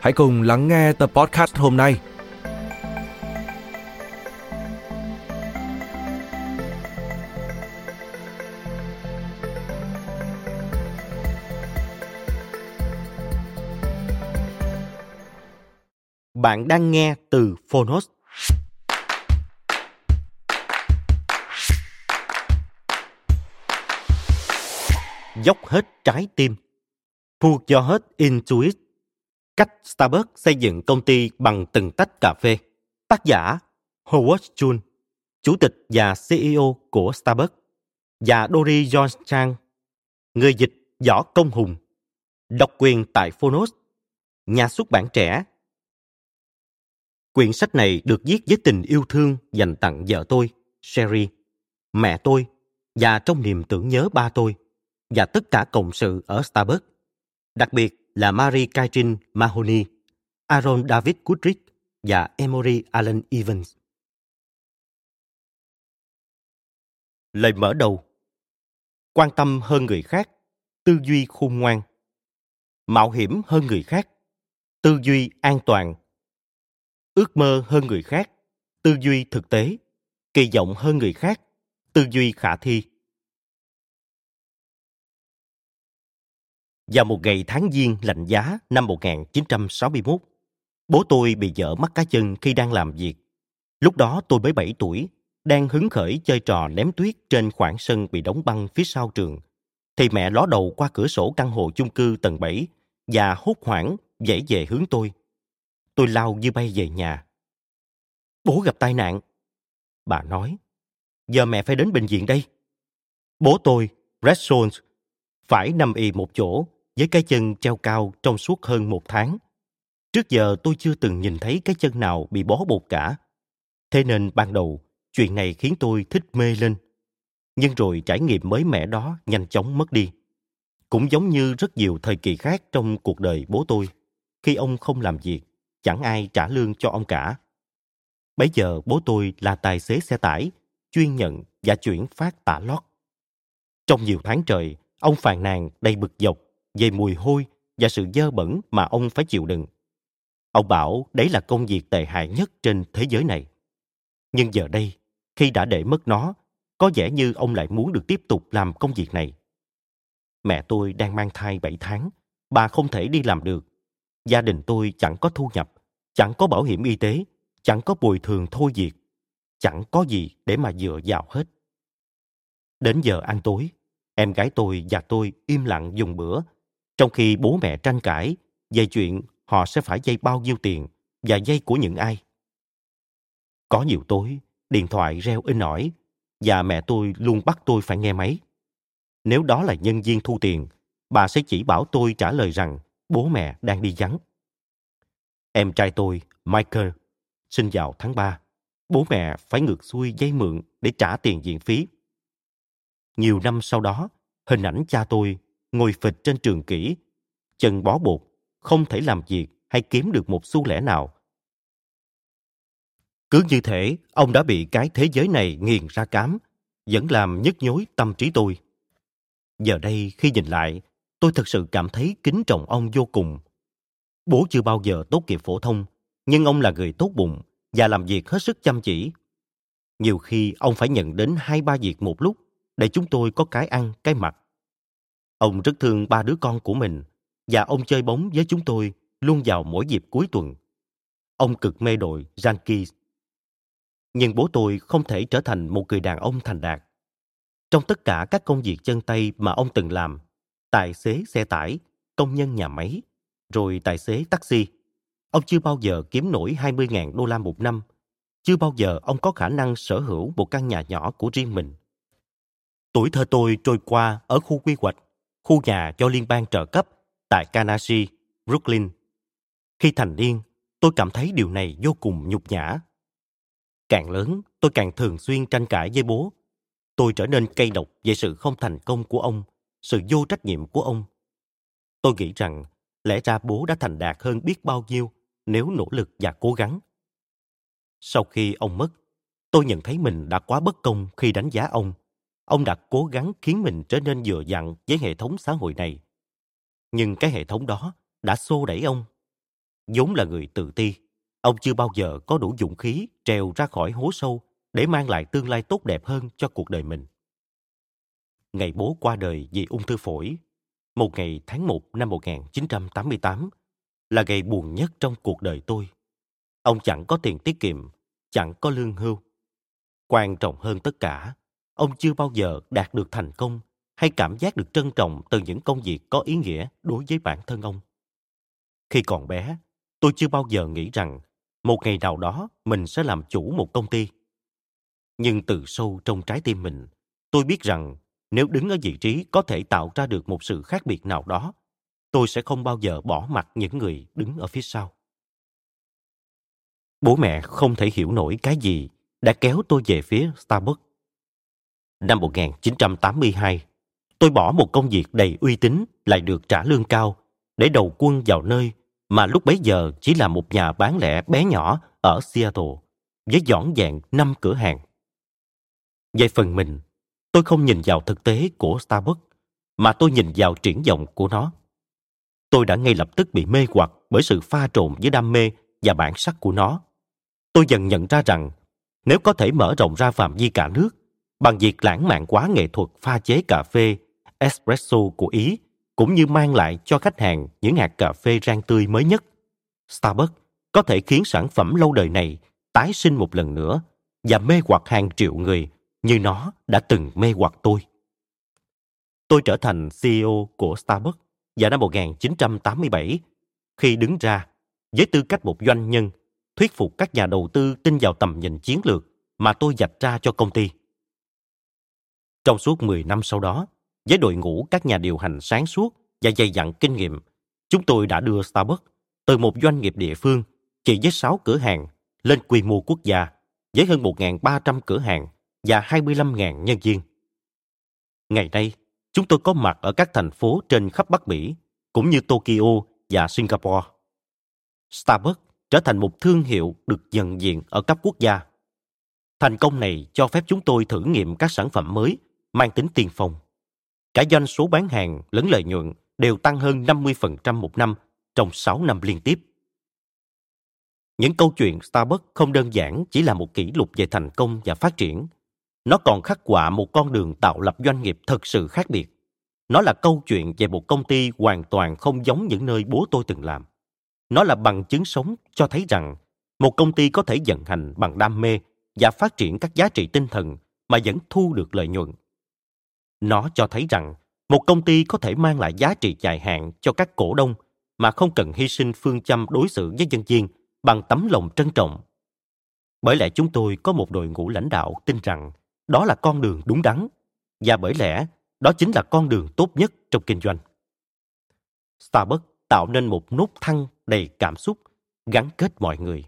hãy cùng lắng nghe tập podcast hôm nay. Bạn đang nghe từ Phonos. Dốc hết trái tim. Put your heart into it. Cách Starbucks xây dựng công ty bằng từng tách cà phê. Tác giả Howard Chun, Chủ tịch và CEO của Starbucks. Và Dory John Chang, người dịch Võ Công Hùng. Độc quyền tại Phonos. Nhà xuất bản trẻ Quyển sách này được viết với tình yêu thương dành tặng vợ tôi, Sherry, mẹ tôi và trong niềm tưởng nhớ ba tôi và tất cả cộng sự ở Starbucks, đặc biệt là Mary Catherine Mahoney, Aaron David Goodrich và Emory Allen Evans. Lời mở đầu Quan tâm hơn người khác, tư duy khôn ngoan. Mạo hiểm hơn người khác, tư duy an toàn ước mơ hơn người khác tư duy thực tế kỳ vọng hơn người khác tư duy khả thi Vào một ngày tháng giêng lạnh giá năm 1961, bố tôi bị vỡ mắt cá chân khi đang làm việc. Lúc đó tôi mới 7 tuổi, đang hứng khởi chơi trò ném tuyết trên khoảng sân bị đóng băng phía sau trường. Thì mẹ ló đầu qua cửa sổ căn hộ chung cư tầng 7 và hốt hoảng dãy về hướng tôi. Tôi lao như bay về nhà. Bố gặp tai nạn. Bà nói, giờ mẹ phải đến bệnh viện đây. Bố tôi, Red Jones, phải nằm y một chỗ với cái chân treo cao trong suốt hơn một tháng. Trước giờ tôi chưa từng nhìn thấy cái chân nào bị bó bột cả. Thế nên ban đầu, chuyện này khiến tôi thích mê lên. Nhưng rồi trải nghiệm mới mẻ đó nhanh chóng mất đi. Cũng giống như rất nhiều thời kỳ khác trong cuộc đời bố tôi, khi ông không làm việc, chẳng ai trả lương cho ông cả. Bấy giờ bố tôi là tài xế xe tải, chuyên nhận và chuyển phát tả lót. Trong nhiều tháng trời, ông phàn nàn đầy bực dọc về mùi hôi và sự dơ bẩn mà ông phải chịu đựng. Ông bảo đấy là công việc tệ hại nhất trên thế giới này. Nhưng giờ đây, khi đã để mất nó, có vẻ như ông lại muốn được tiếp tục làm công việc này. Mẹ tôi đang mang thai 7 tháng, bà không thể đi làm được. Gia đình tôi chẳng có thu nhập, chẳng có bảo hiểm y tế, chẳng có bồi thường thôi việc, chẳng có gì để mà dựa vào hết. Đến giờ ăn tối, em gái tôi và tôi im lặng dùng bữa, trong khi bố mẹ tranh cãi về chuyện họ sẽ phải dây bao nhiêu tiền và dây của những ai. Có nhiều tối, điện thoại reo in ỏi và mẹ tôi luôn bắt tôi phải nghe máy. Nếu đó là nhân viên thu tiền, bà sẽ chỉ bảo tôi trả lời rằng bố mẹ đang đi vắng. Em trai tôi, Michael, sinh vào tháng 3, bố mẹ phải ngược xuôi dây mượn để trả tiền viện phí. Nhiều năm sau đó, hình ảnh cha tôi ngồi phịch trên trường kỷ, chân bó buộc, không thể làm việc hay kiếm được một xu lẻ nào. Cứ như thể ông đã bị cái thế giới này nghiền ra cám, vẫn làm nhức nhối tâm trí tôi. Giờ đây khi nhìn lại, tôi thật sự cảm thấy kính trọng ông vô cùng. Bố chưa bao giờ tốt nghiệp phổ thông, nhưng ông là người tốt bụng và làm việc hết sức chăm chỉ. Nhiều khi ông phải nhận đến hai ba việc một lúc để chúng tôi có cái ăn, cái mặc. Ông rất thương ba đứa con của mình và ông chơi bóng với chúng tôi luôn vào mỗi dịp cuối tuần. Ông cực mê đội Yankees. Nhưng bố tôi không thể trở thành một người đàn ông thành đạt. Trong tất cả các công việc chân tay mà ông từng làm, tài xế xe tải, công nhân nhà máy, rồi tài xế taxi, ông chưa bao giờ kiếm nổi 20.000 đô la một năm. Chưa bao giờ ông có khả năng sở hữu một căn nhà nhỏ của riêng mình. Tuổi thơ tôi trôi qua ở khu quy hoạch, khu nhà do liên bang trợ cấp tại Canarsie, Brooklyn. Khi thành niên, tôi cảm thấy điều này vô cùng nhục nhã. Càng lớn, tôi càng thường xuyên tranh cãi với bố. Tôi trở nên cay độc về sự không thành công của ông, sự vô trách nhiệm của ông. Tôi nghĩ rằng lẽ ra bố đã thành đạt hơn biết bao nhiêu nếu nỗ lực và cố gắng. Sau khi ông mất, tôi nhận thấy mình đã quá bất công khi đánh giá ông. Ông đã cố gắng khiến mình trở nên dựa dặn với hệ thống xã hội này. Nhưng cái hệ thống đó đã xô đẩy ông. vốn là người tự ti, ông chưa bao giờ có đủ dũng khí trèo ra khỏi hố sâu để mang lại tương lai tốt đẹp hơn cho cuộc đời mình. Ngày bố qua đời vì ung thư phổi, một ngày tháng 1 năm 1988, là ngày buồn nhất trong cuộc đời tôi. Ông chẳng có tiền tiết kiệm, chẳng có lương hưu. Quan trọng hơn tất cả, ông chưa bao giờ đạt được thành công hay cảm giác được trân trọng từ những công việc có ý nghĩa đối với bản thân ông. Khi còn bé, tôi chưa bao giờ nghĩ rằng một ngày nào đó mình sẽ làm chủ một công ty. Nhưng từ sâu trong trái tim mình, tôi biết rằng nếu đứng ở vị trí có thể tạo ra được một sự khác biệt nào đó, tôi sẽ không bao giờ bỏ mặt những người đứng ở phía sau. Bố mẹ không thể hiểu nổi cái gì đã kéo tôi về phía Starbucks. Năm 1982, tôi bỏ một công việc đầy uy tín lại được trả lương cao để đầu quân vào nơi mà lúc bấy giờ chỉ là một nhà bán lẻ bé nhỏ ở Seattle với dõn dẹn năm cửa hàng. Về phần mình, tôi không nhìn vào thực tế của Starbucks mà tôi nhìn vào triển vọng của nó. Tôi đã ngay lập tức bị mê hoặc bởi sự pha trộn với đam mê và bản sắc của nó. Tôi dần nhận ra rằng nếu có thể mở rộng ra phạm vi cả nước bằng việc lãng mạn quá nghệ thuật pha chế cà phê, espresso của Ý cũng như mang lại cho khách hàng những hạt cà phê rang tươi mới nhất. Starbucks có thể khiến sản phẩm lâu đời này tái sinh một lần nữa và mê hoặc hàng triệu người như nó đã từng mê hoặc tôi. Tôi trở thành CEO của Starbucks vào năm 1987 khi đứng ra với tư cách một doanh nhân thuyết phục các nhà đầu tư tin vào tầm nhìn chiến lược mà tôi dạch ra cho công ty. Trong suốt 10 năm sau đó, với đội ngũ các nhà điều hành sáng suốt và dày dặn kinh nghiệm, chúng tôi đã đưa Starbucks từ một doanh nghiệp địa phương chỉ với 6 cửa hàng lên quy mô quốc gia với hơn 1.300 cửa hàng và 25.000 nhân viên. Ngày nay, chúng tôi có mặt ở các thành phố trên khắp Bắc Mỹ, cũng như Tokyo và Singapore. Starbucks trở thành một thương hiệu được nhận diện ở cấp quốc gia. Thành công này cho phép chúng tôi thử nghiệm các sản phẩm mới mang tính tiên phong. Cả doanh số bán hàng lẫn lợi nhuận đều tăng hơn 50% một năm trong 6 năm liên tiếp. Những câu chuyện Starbucks không đơn giản chỉ là một kỷ lục về thành công và phát triển. Nó còn khắc họa một con đường tạo lập doanh nghiệp thật sự khác biệt. Nó là câu chuyện về một công ty hoàn toàn không giống những nơi bố tôi từng làm. Nó là bằng chứng sống cho thấy rằng một công ty có thể vận hành bằng đam mê và phát triển các giá trị tinh thần mà vẫn thu được lợi nhuận. Nó cho thấy rằng một công ty có thể mang lại giá trị dài hạn cho các cổ đông mà không cần hy sinh phương châm đối xử với nhân viên bằng tấm lòng trân trọng. Bởi lẽ chúng tôi có một đội ngũ lãnh đạo tin rằng đó là con đường đúng đắn và bởi lẽ đó chính là con đường tốt nhất trong kinh doanh. Starbucks tạo nên một nút thăng đầy cảm xúc, gắn kết mọi người.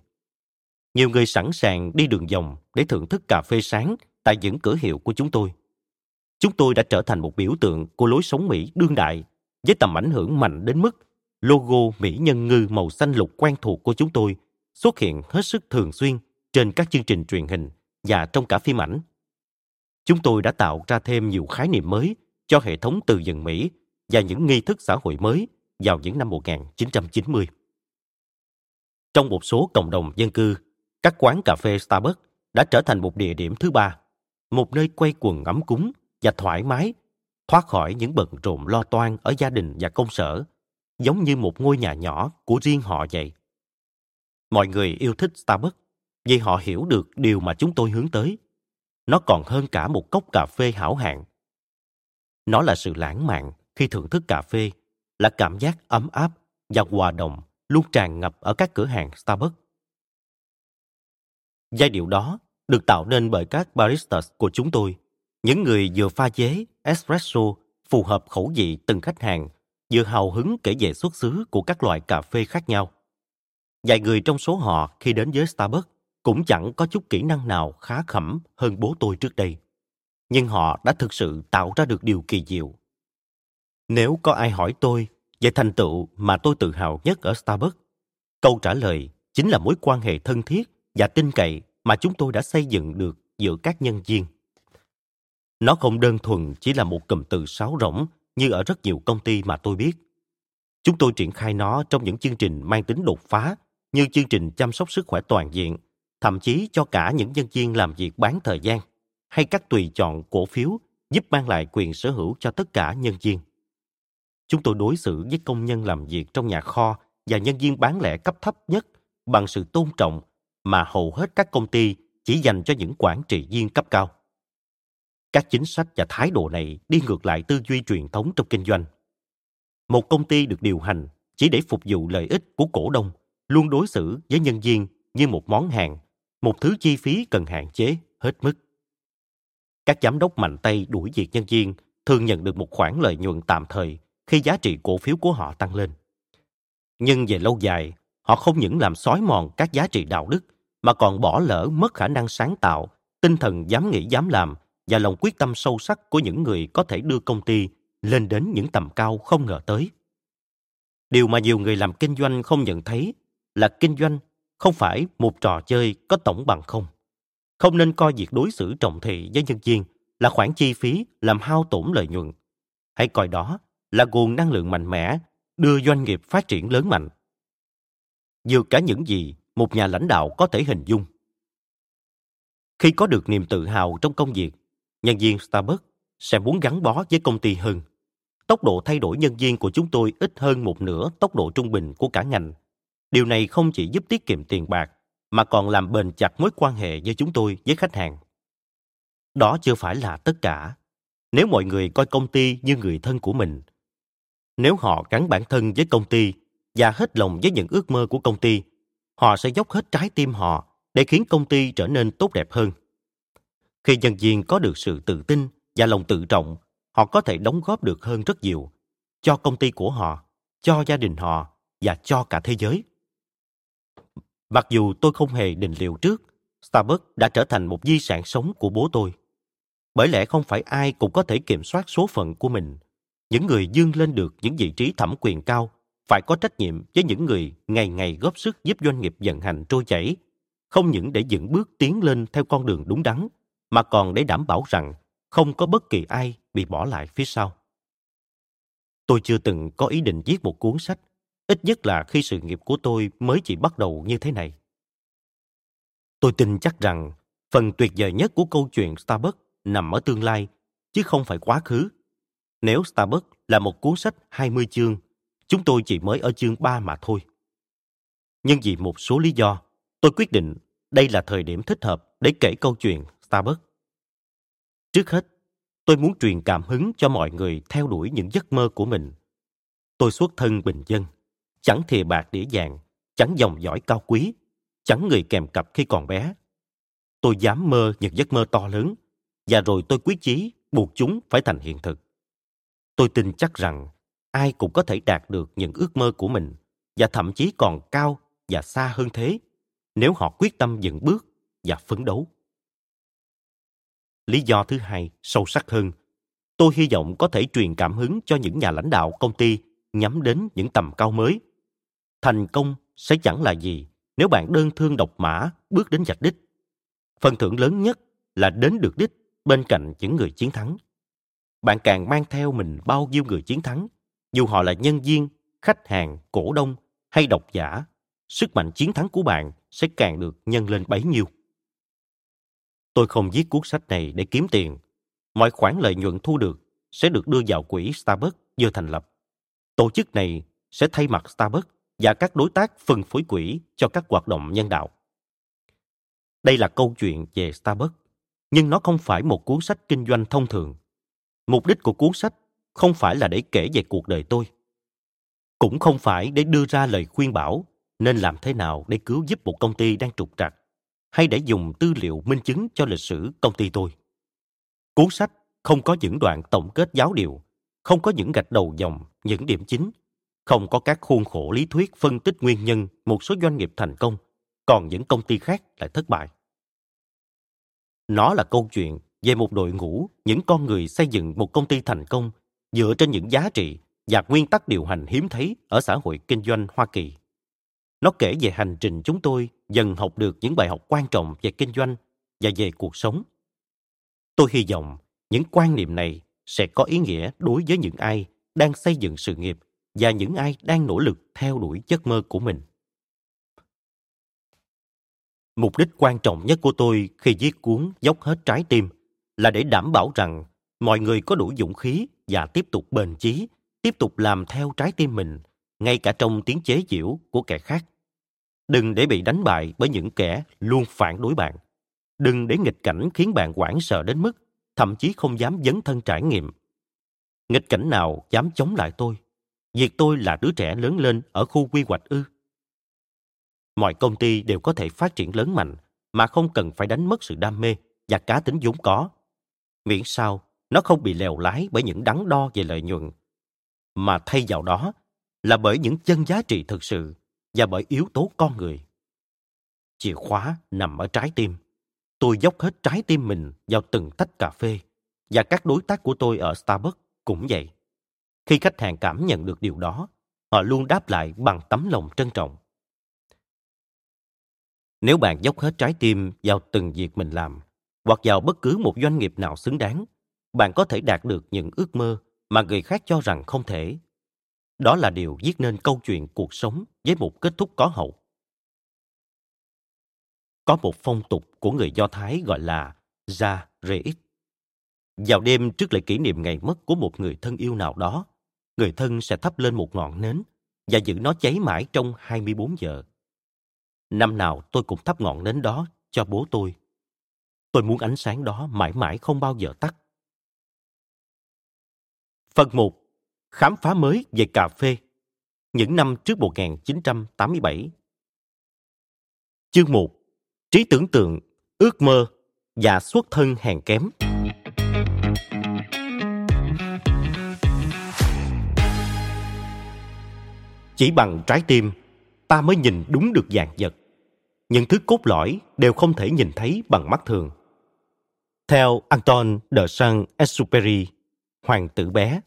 Nhiều người sẵn sàng đi đường vòng để thưởng thức cà phê sáng tại những cửa hiệu của chúng tôi. Chúng tôi đã trở thành một biểu tượng của lối sống Mỹ đương đại với tầm ảnh hưởng mạnh đến mức logo Mỹ nhân ngư màu xanh lục quen thuộc của chúng tôi xuất hiện hết sức thường xuyên trên các chương trình truyền hình và trong cả phim ảnh. Chúng tôi đã tạo ra thêm nhiều khái niệm mới cho hệ thống từ dần Mỹ và những nghi thức xã hội mới vào những năm 1990. Trong một số cộng đồng dân cư, các quán cà phê Starbucks đã trở thành một địa điểm thứ ba, một nơi quay quần ấm cúng và thoải mái, thoát khỏi những bận rộn lo toan ở gia đình và công sở, giống như một ngôi nhà nhỏ của riêng họ vậy. Mọi người yêu thích Starbucks vì họ hiểu được điều mà chúng tôi hướng tới. Nó còn hơn cả một cốc cà phê hảo hạng. Nó là sự lãng mạn khi thưởng thức cà phê, là cảm giác ấm áp và hòa đồng luôn tràn ngập ở các cửa hàng Starbucks. Giai điệu đó được tạo nên bởi các baristas của chúng tôi, những người vừa pha chế espresso phù hợp khẩu vị từng khách hàng, vừa hào hứng kể về xuất xứ của các loại cà phê khác nhau. Vài người trong số họ khi đến với Starbucks cũng chẳng có chút kỹ năng nào khá khẩm hơn bố tôi trước đây. Nhưng họ đã thực sự tạo ra được điều kỳ diệu. Nếu có ai hỏi tôi về thành tựu mà tôi tự hào nhất ở Starbucks, câu trả lời chính là mối quan hệ thân thiết và tin cậy mà chúng tôi đã xây dựng được giữa các nhân viên. Nó không đơn thuần chỉ là một cụm từ sáo rỗng như ở rất nhiều công ty mà tôi biết. Chúng tôi triển khai nó trong những chương trình mang tính đột phá như chương trình chăm sóc sức khỏe toàn diện, thậm chí cho cả những nhân viên làm việc bán thời gian hay các tùy chọn cổ phiếu giúp mang lại quyền sở hữu cho tất cả nhân viên. Chúng tôi đối xử với công nhân làm việc trong nhà kho và nhân viên bán lẻ cấp thấp nhất bằng sự tôn trọng mà hầu hết các công ty chỉ dành cho những quản trị viên cấp cao. Các chính sách và thái độ này đi ngược lại tư duy truyền thống trong kinh doanh. Một công ty được điều hành chỉ để phục vụ lợi ích của cổ đông, luôn đối xử với nhân viên như một món hàng, một thứ chi phí cần hạn chế hết mức. Các giám đốc mạnh tay đuổi việc nhân viên thường nhận được một khoản lợi nhuận tạm thời khi giá trị cổ phiếu của họ tăng lên. Nhưng về lâu dài, họ không những làm xói mòn các giá trị đạo đức mà còn bỏ lỡ mất khả năng sáng tạo, tinh thần dám nghĩ dám làm và lòng quyết tâm sâu sắc của những người có thể đưa công ty lên đến những tầm cao không ngờ tới. Điều mà nhiều người làm kinh doanh không nhận thấy là kinh doanh không phải một trò chơi có tổng bằng không. Không nên coi việc đối xử trọng thị với nhân viên là khoản chi phí làm hao tổn lợi nhuận. Hãy coi đó là nguồn năng lượng mạnh mẽ đưa doanh nghiệp phát triển lớn mạnh. Vượt cả những gì một nhà lãnh đạo có thể hình dung. Khi có được niềm tự hào trong công việc, nhân viên Starbucks sẽ muốn gắn bó với công ty hơn. Tốc độ thay đổi nhân viên của chúng tôi ít hơn một nửa tốc độ trung bình của cả ngành. Điều này không chỉ giúp tiết kiệm tiền bạc, mà còn làm bền chặt mối quan hệ giữa chúng tôi với khách hàng. Đó chưa phải là tất cả. Nếu mọi người coi công ty như người thân của mình, nếu họ gắn bản thân với công ty và hết lòng với những ước mơ của công ty, họ sẽ dốc hết trái tim họ để khiến công ty trở nên tốt đẹp hơn. Khi nhân viên có được sự tự tin và lòng tự trọng, họ có thể đóng góp được hơn rất nhiều cho công ty của họ, cho gia đình họ và cho cả thế giới. Mặc dù tôi không hề định liệu trước, Starbucks đã trở thành một di sản sống của bố tôi. Bởi lẽ không phải ai cũng có thể kiểm soát số phận của mình. Những người dương lên được những vị trí thẩm quyền cao phải có trách nhiệm với những người ngày ngày góp sức giúp doanh nghiệp vận hành trôi chảy, không những để dựng bước tiến lên theo con đường đúng đắn, mà còn để đảm bảo rằng không có bất kỳ ai bị bỏ lại phía sau. Tôi chưa từng có ý định viết một cuốn sách, ít nhất là khi sự nghiệp của tôi mới chỉ bắt đầu như thế này. Tôi tin chắc rằng phần tuyệt vời nhất của câu chuyện Starbucks nằm ở tương lai, chứ không phải quá khứ. Nếu Starbucks là một cuốn sách 20 chương, chúng tôi chỉ mới ở chương 3 mà thôi. Nhưng vì một số lý do, tôi quyết định đây là thời điểm thích hợp để kể câu chuyện Starbucks. Trước hết, tôi muốn truyền cảm hứng cho mọi người theo đuổi những giấc mơ của mình. Tôi xuất thân bình dân, chẳng thề bạc đĩa vàng, chẳng dòng dõi cao quý, chẳng người kèm cặp khi còn bé. Tôi dám mơ những giấc mơ to lớn, và rồi tôi quyết chí buộc chúng phải thành hiện thực. Tôi tin chắc rằng ai cũng có thể đạt được những ước mơ của mình và thậm chí còn cao và xa hơn thế nếu họ quyết tâm dựng bước và phấn đấu. Lý do thứ hai, sâu sắc hơn, tôi hy vọng có thể truyền cảm hứng cho những nhà lãnh đạo công ty nhắm đến những tầm cao mới. Thành công sẽ chẳng là gì nếu bạn đơn thương độc mã bước đến vạch đích. Phần thưởng lớn nhất là đến được đích bên cạnh những người chiến thắng. Bạn càng mang theo mình bao nhiêu người chiến thắng, dù họ là nhân viên, khách hàng, cổ đông hay độc giả, sức mạnh chiến thắng của bạn sẽ càng được nhân lên bấy nhiêu. Tôi không viết cuốn sách này để kiếm tiền. Mọi khoản lợi nhuận thu được sẽ được đưa vào quỹ Starbucks vừa thành lập. Tổ chức này sẽ thay mặt Starbucks và các đối tác phân phối quỹ cho các hoạt động nhân đạo. Đây là câu chuyện về Starbucks, nhưng nó không phải một cuốn sách kinh doanh thông thường. Mục đích của cuốn sách không phải là để kể về cuộc đời tôi. Cũng không phải để đưa ra lời khuyên bảo nên làm thế nào để cứu giúp một công ty đang trục trặc hay để dùng tư liệu minh chứng cho lịch sử công ty tôi. Cuốn sách không có những đoạn tổng kết giáo điều, không có những gạch đầu dòng, những điểm chính, không có các khuôn khổ lý thuyết phân tích nguyên nhân một số doanh nghiệp thành công, còn những công ty khác lại thất bại. Nó là câu chuyện về một đội ngũ, những con người xây dựng một công ty thành công dựa trên những giá trị và nguyên tắc điều hành hiếm thấy ở xã hội kinh doanh Hoa Kỳ. Nó kể về hành trình chúng tôi dần học được những bài học quan trọng về kinh doanh và về cuộc sống. Tôi hy vọng những quan niệm này sẽ có ý nghĩa đối với những ai đang xây dựng sự nghiệp và những ai đang nỗ lực theo đuổi giấc mơ của mình. Mục đích quan trọng nhất của tôi khi viết cuốn Dốc hết trái tim là để đảm bảo rằng mọi người có đủ dũng khí và tiếp tục bền chí, tiếp tục làm theo trái tim mình, ngay cả trong tiếng chế giễu của kẻ khác. Đừng để bị đánh bại bởi những kẻ luôn phản đối bạn. Đừng để nghịch cảnh khiến bạn hoảng sợ đến mức thậm chí không dám dấn thân trải nghiệm. Nghịch cảnh nào dám chống lại tôi? Việc tôi là đứa trẻ lớn lên ở khu quy hoạch ư? Mọi công ty đều có thể phát triển lớn mạnh mà không cần phải đánh mất sự đam mê và cá tính vốn có. Miễn sao nó không bị lèo lái bởi những đắn đo về lợi nhuận, mà thay vào đó là bởi những chân giá trị thực sự và bởi yếu tố con người. Chìa khóa nằm ở trái tim. Tôi dốc hết trái tim mình vào từng tách cà phê và các đối tác của tôi ở Starbucks cũng vậy. Khi khách hàng cảm nhận được điều đó, họ luôn đáp lại bằng tấm lòng trân trọng. Nếu bạn dốc hết trái tim vào từng việc mình làm, hoặc vào bất cứ một doanh nghiệp nào xứng đáng, bạn có thể đạt được những ước mơ mà người khác cho rằng không thể. Đó là điều viết nên câu chuyện cuộc sống với một kết thúc có hậu. Có một phong tục của người Do Thái gọi là Ra Re'it. Vào đêm trước lễ kỷ niệm ngày mất của một người thân yêu nào đó, người thân sẽ thắp lên một ngọn nến và giữ nó cháy mãi trong 24 giờ. Năm nào tôi cũng thắp ngọn nến đó cho bố tôi. Tôi muốn ánh sáng đó mãi mãi không bao giờ tắt. Phần 1. Khám phá mới về cà phê. Những năm trước 1987. Chương 1. Trí tưởng tượng, ước mơ và xuất thân hèn kém. Chỉ bằng trái tim, ta mới nhìn đúng được dạng vật. Những thứ cốt lõi đều không thể nhìn thấy bằng mắt thường. Theo Anton de Saint-Exupéry, Hoàng tử bé,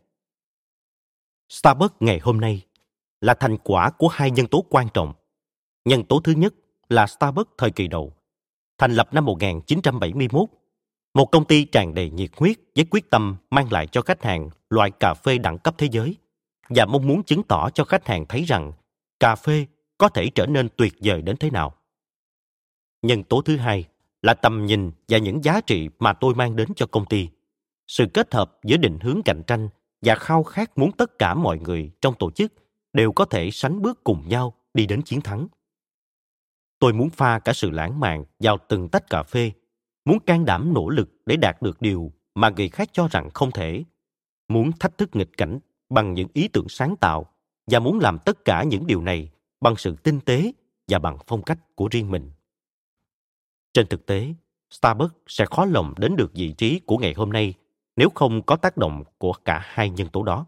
Starbucks ngày hôm nay là thành quả của hai nhân tố quan trọng. Nhân tố thứ nhất là Starbucks thời kỳ đầu, thành lập năm 1971, một công ty tràn đầy nhiệt huyết với quyết tâm mang lại cho khách hàng loại cà phê đẳng cấp thế giới và mong muốn chứng tỏ cho khách hàng thấy rằng cà phê có thể trở nên tuyệt vời đến thế nào. Nhân tố thứ hai là tầm nhìn và những giá trị mà tôi mang đến cho công ty. Sự kết hợp giữa định hướng cạnh tranh và khao khát muốn tất cả mọi người trong tổ chức đều có thể sánh bước cùng nhau đi đến chiến thắng. Tôi muốn pha cả sự lãng mạn vào từng tách cà phê, muốn can đảm nỗ lực để đạt được điều mà người khác cho rằng không thể, muốn thách thức nghịch cảnh bằng những ý tưởng sáng tạo và muốn làm tất cả những điều này bằng sự tinh tế và bằng phong cách của riêng mình. Trên thực tế, Starbucks sẽ khó lòng đến được vị trí của ngày hôm nay nếu không có tác động của cả hai nhân tố đó.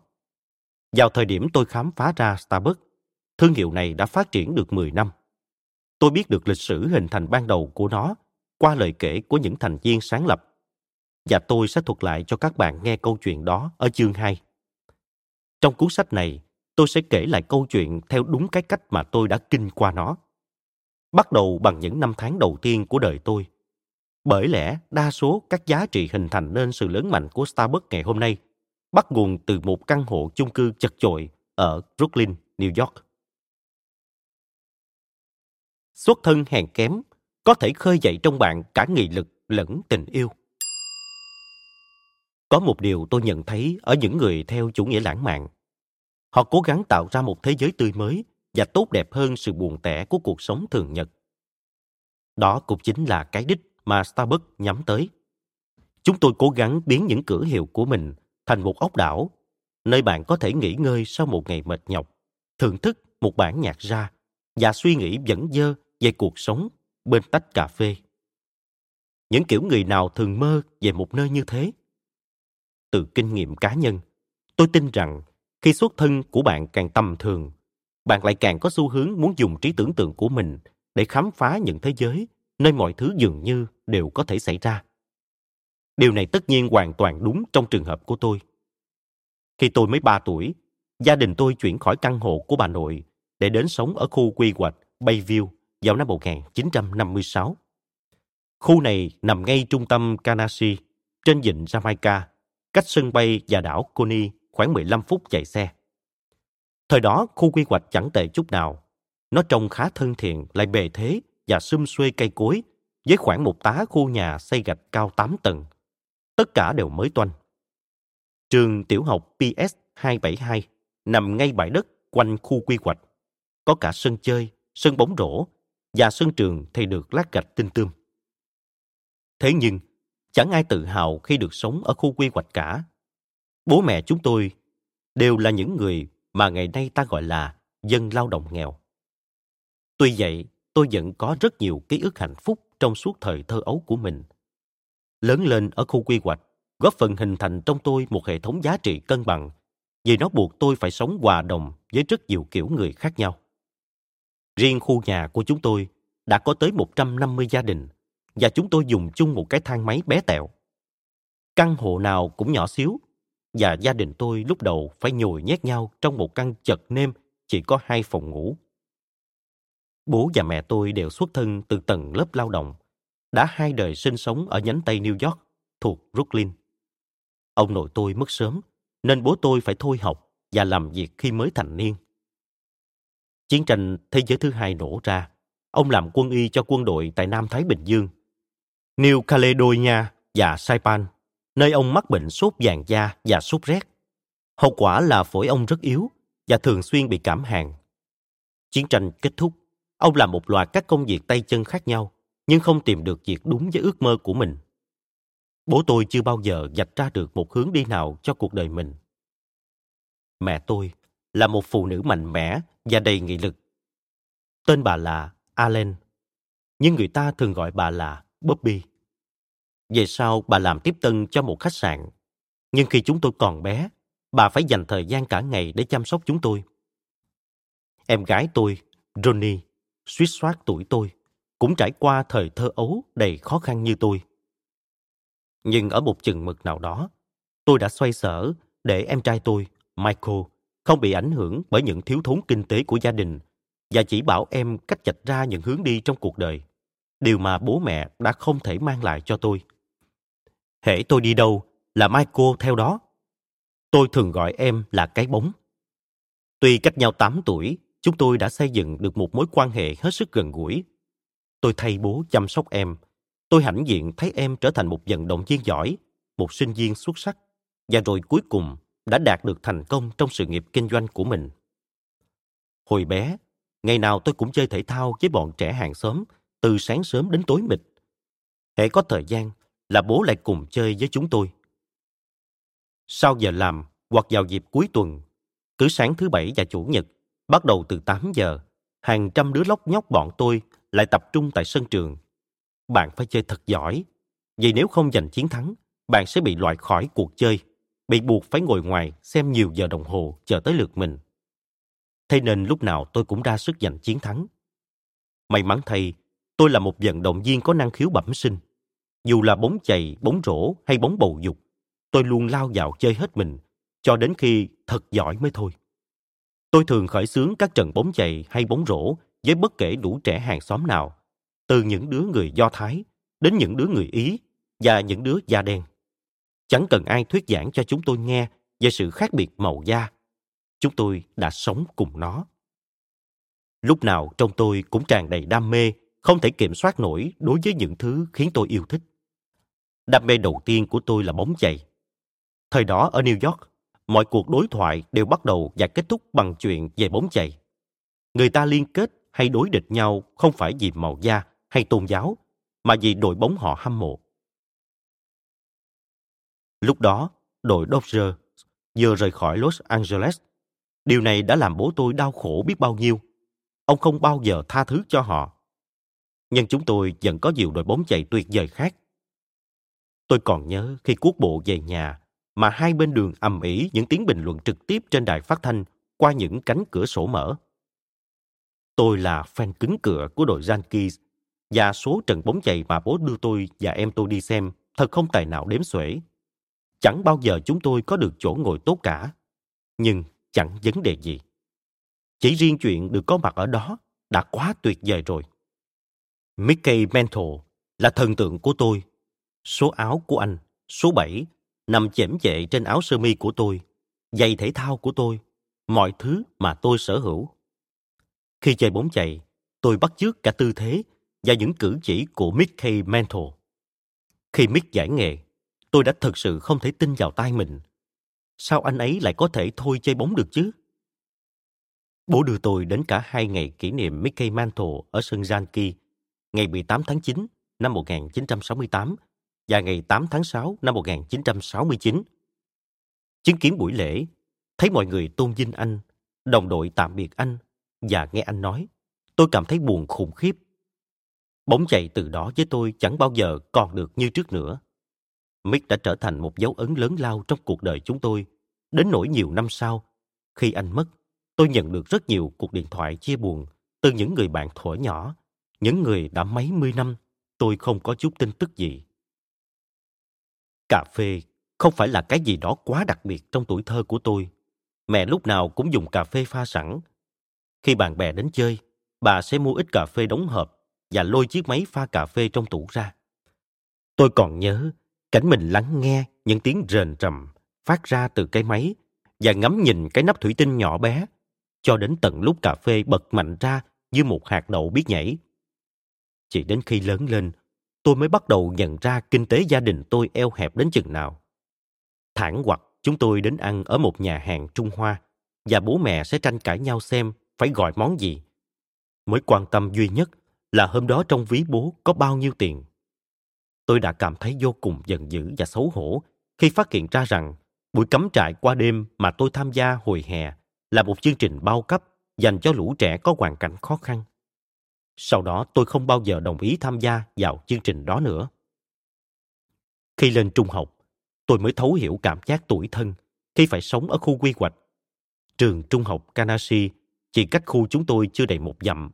Vào thời điểm tôi khám phá ra Starbucks, thương hiệu này đã phát triển được 10 năm. Tôi biết được lịch sử hình thành ban đầu của nó qua lời kể của những thành viên sáng lập. Và tôi sẽ thuật lại cho các bạn nghe câu chuyện đó ở chương 2. Trong cuốn sách này, tôi sẽ kể lại câu chuyện theo đúng cái cách mà tôi đã kinh qua nó. Bắt đầu bằng những năm tháng đầu tiên của đời tôi, bởi lẽ đa số các giá trị hình thành nên sự lớn mạnh của Starbucks ngày hôm nay bắt nguồn từ một căn hộ chung cư chật chội ở Brooklyn, New York. Xuất thân hèn kém có thể khơi dậy trong bạn cả nghị lực lẫn tình yêu. Có một điều tôi nhận thấy ở những người theo chủ nghĩa lãng mạn. Họ cố gắng tạo ra một thế giới tươi mới và tốt đẹp hơn sự buồn tẻ của cuộc sống thường nhật. Đó cũng chính là cái đích mà Starbucks nhắm tới. Chúng tôi cố gắng biến những cửa hiệu của mình thành một ốc đảo, nơi bạn có thể nghỉ ngơi sau một ngày mệt nhọc, thưởng thức một bản nhạc ra và suy nghĩ dẫn dơ về cuộc sống bên tách cà phê. Những kiểu người nào thường mơ về một nơi như thế? Từ kinh nghiệm cá nhân, tôi tin rằng khi xuất thân của bạn càng tầm thường, bạn lại càng có xu hướng muốn dùng trí tưởng tượng của mình để khám phá những thế giới nơi mọi thứ dường như đều có thể xảy ra. Điều này tất nhiên hoàn toàn đúng trong trường hợp của tôi. Khi tôi mới 3 tuổi, gia đình tôi chuyển khỏi căn hộ của bà nội để đến sống ở khu quy hoạch Bayview vào năm 1956. Khu này nằm ngay trung tâm Canarsie, trên vịnh Jamaica, cách sân bay và đảo Coney khoảng 15 phút chạy xe. Thời đó, khu quy hoạch chẳng tệ chút nào. Nó trông khá thân thiện, lại bề thế và xum xuê cây cối, với khoảng một tá khu nhà xây gạch cao 8 tầng. Tất cả đều mới toanh. Trường tiểu học PS 272 nằm ngay bãi đất quanh khu quy hoạch. Có cả sân chơi, sân bóng rổ và sân trường thì được lát gạch tinh tươm. Thế nhưng, chẳng ai tự hào khi được sống ở khu quy hoạch cả. Bố mẹ chúng tôi đều là những người mà ngày nay ta gọi là dân lao động nghèo. Tuy vậy, tôi vẫn có rất nhiều ký ức hạnh phúc trong suốt thời thơ ấu của mình. Lớn lên ở khu quy hoạch, góp phần hình thành trong tôi một hệ thống giá trị cân bằng vì nó buộc tôi phải sống hòa đồng với rất nhiều kiểu người khác nhau. Riêng khu nhà của chúng tôi đã có tới 150 gia đình và chúng tôi dùng chung một cái thang máy bé tẹo. Căn hộ nào cũng nhỏ xíu và gia đình tôi lúc đầu phải nhồi nhét nhau trong một căn chật nêm chỉ có hai phòng ngủ. Bố và mẹ tôi đều xuất thân từ tầng lớp lao động, đã hai đời sinh sống ở nhánh Tây New York thuộc Brooklyn. Ông nội tôi mất sớm, nên bố tôi phải thôi học và làm việc khi mới thành niên. Chiến tranh Thế giới thứ hai nổ ra, ông làm quân y cho quân đội tại Nam Thái Bình Dương. New Caledonia và Saipan, nơi ông mắc bệnh sốt vàng da và sốt rét. Hậu quả là phổi ông rất yếu và thường xuyên bị cảm hàn. Chiến tranh kết thúc, ông làm một loạt các công việc tay chân khác nhau, nhưng không tìm được việc đúng với ước mơ của mình. Bố tôi chưa bao giờ dạch ra được một hướng đi nào cho cuộc đời mình. Mẹ tôi là một phụ nữ mạnh mẽ và đầy nghị lực. Tên bà là Allen, nhưng người ta thường gọi bà là Bobby. Về sau, bà làm tiếp tân cho một khách sạn. Nhưng khi chúng tôi còn bé, bà phải dành thời gian cả ngày để chăm sóc chúng tôi. Em gái tôi, Ronnie, suýt soát tuổi tôi, cũng trải qua thời thơ ấu đầy khó khăn như tôi. Nhưng ở một chừng mực nào đó, tôi đã xoay sở để em trai tôi, Michael, không bị ảnh hưởng bởi những thiếu thốn kinh tế của gia đình và chỉ bảo em cách chạch ra những hướng đi trong cuộc đời, điều mà bố mẹ đã không thể mang lại cho tôi. Hễ tôi đi đâu là Michael theo đó. Tôi thường gọi em là cái bóng. Tuy cách nhau 8 tuổi, chúng tôi đã xây dựng được một mối quan hệ hết sức gần gũi. Tôi thay bố chăm sóc em. Tôi hãnh diện thấy em trở thành một vận động viên giỏi, một sinh viên xuất sắc, và rồi cuối cùng đã đạt được thành công trong sự nghiệp kinh doanh của mình. Hồi bé, ngày nào tôi cũng chơi thể thao với bọn trẻ hàng xóm, từ sáng sớm đến tối mịt. Hễ có thời gian là bố lại cùng chơi với chúng tôi. Sau giờ làm hoặc vào dịp cuối tuần, cứ sáng thứ bảy và chủ nhật, bắt đầu từ 8 giờ, hàng trăm đứa lóc nhóc bọn tôi lại tập trung tại sân trường. Bạn phải chơi thật giỏi, vì nếu không giành chiến thắng, bạn sẽ bị loại khỏi cuộc chơi bị buộc phải ngồi ngoài xem nhiều giờ đồng hồ chờ tới lượt mình. Thế nên lúc nào tôi cũng ra sức giành chiến thắng. May mắn thay, tôi là một vận động viên có năng khiếu bẩm sinh. Dù là bóng chày, bóng rổ hay bóng bầu dục, tôi luôn lao vào chơi hết mình, cho đến khi thật giỏi mới thôi. Tôi thường khởi xướng các trận bóng chày hay bóng rổ với bất kể đủ trẻ hàng xóm nào, từ những đứa người Do Thái đến những đứa người Ý và những đứa da đen. Chẳng cần ai thuyết giảng cho chúng tôi nghe về sự khác biệt màu da. Chúng tôi đã sống cùng nó. Lúc nào trong tôi cũng tràn đầy đam mê, không thể kiểm soát nổi đối với những thứ khiến tôi yêu thích. Đam mê đầu tiên của tôi là bóng chày. Thời đó ở New York, mọi cuộc đối thoại đều bắt đầu và kết thúc bằng chuyện về bóng chày. người ta liên kết hay đối địch nhau không phải vì màu da hay tôn giáo, mà vì đội bóng họ hâm mộ. Lúc đó, đội Dodgers vừa rời khỏi Los Angeles. Điều này đã làm bố tôi đau khổ biết bao nhiêu. Ông không bao giờ tha thứ cho họ. Nhưng chúng tôi vẫn có nhiều đội bóng chạy tuyệt vời khác. Tôi còn nhớ khi cuốc bộ về nhà mà hai bên đường ầm ĩ những tiếng bình luận trực tiếp trên đài phát thanh qua những cánh cửa sổ mở. Tôi là fan cứng cửa của đội Yankees và số trận bóng chày mà bố đưa tôi và em tôi đi xem thật không tài nào đếm xuể. Chẳng bao giờ chúng tôi có được chỗ ngồi tốt cả. Nhưng chẳng vấn đề gì. Chỉ riêng chuyện được có mặt ở đó đã quá tuyệt vời rồi. Mickey Mantle là thần tượng của tôi. Số áo của anh, số 7, nằm chễm chệ trên áo sơ mi của tôi, giày thể thao của tôi, mọi thứ mà tôi sở hữu. Khi chơi bóng chày, tôi bắt chước cả tư thế và những cử chỉ của Mickey Mantle. Khi Mick giải nghệ, tôi đã thực sự không thể tin vào tai mình. Sao anh ấy lại có thể thôi chơi bóng được chứ? Bố đưa tôi đến cả hai ngày kỷ niệm Mickey Mantle ở sân Yankee, ngày 18 tháng 9 năm 1968 và ngày 8 tháng 6 năm 1969. Chứng kiến buổi lễ, thấy mọi người tôn vinh anh, đồng đội tạm biệt anh và nghe anh nói, tôi cảm thấy buồn khủng khiếp. Bóng chạy từ đó với tôi chẳng bao giờ còn được như trước nữa. Mick đã trở thành một dấu ấn lớn lao trong cuộc đời chúng tôi. Đến nỗi nhiều năm sau, khi anh mất, tôi nhận được rất nhiều cuộc điện thoại chia buồn từ những người bạn thuở nhỏ, những người đã mấy mươi năm tôi không có chút tin tức gì. Cà phê không phải là cái gì đó quá đặc biệt trong tuổi thơ của tôi. Mẹ lúc nào cũng dùng cà phê pha sẵn. Khi bạn bè đến chơi, bà sẽ mua ít cà phê đóng hộp và lôi chiếc máy pha cà phê trong tủ ra. Tôi còn nhớ cảnh mình lắng nghe những tiếng rền rầm phát ra từ cái máy và ngắm nhìn cái nắp thủy tinh nhỏ bé cho đến tận lúc cà phê bật mạnh ra như một hạt đậu biết nhảy. Chỉ đến khi lớn lên, tôi mới bắt đầu nhận ra kinh tế gia đình tôi eo hẹp đến chừng nào. Thẳng hoặc chúng tôi đến ăn ở một nhà hàng Trung Hoa và bố mẹ sẽ tranh cãi nhau xem phải gọi món gì. Mới quan tâm duy nhất là hôm đó trong ví bố có bao nhiêu tiền. Tôi đã cảm thấy vô cùng giận dữ và xấu hổ khi phát hiện ra rằng buổi cắm trại qua đêm mà tôi tham gia hồi hè là một chương trình bao cấp dành cho lũ trẻ có hoàn cảnh khó khăn. Sau đó tôi không bao giờ đồng ý tham gia vào chương trình đó nữa. Khi lên trung học, tôi mới thấu hiểu cảm giác tuổi thân khi phải sống ở khu quy hoạch. Trường trung học Kanashi chỉ cách khu chúng tôi chưa đầy một dặm.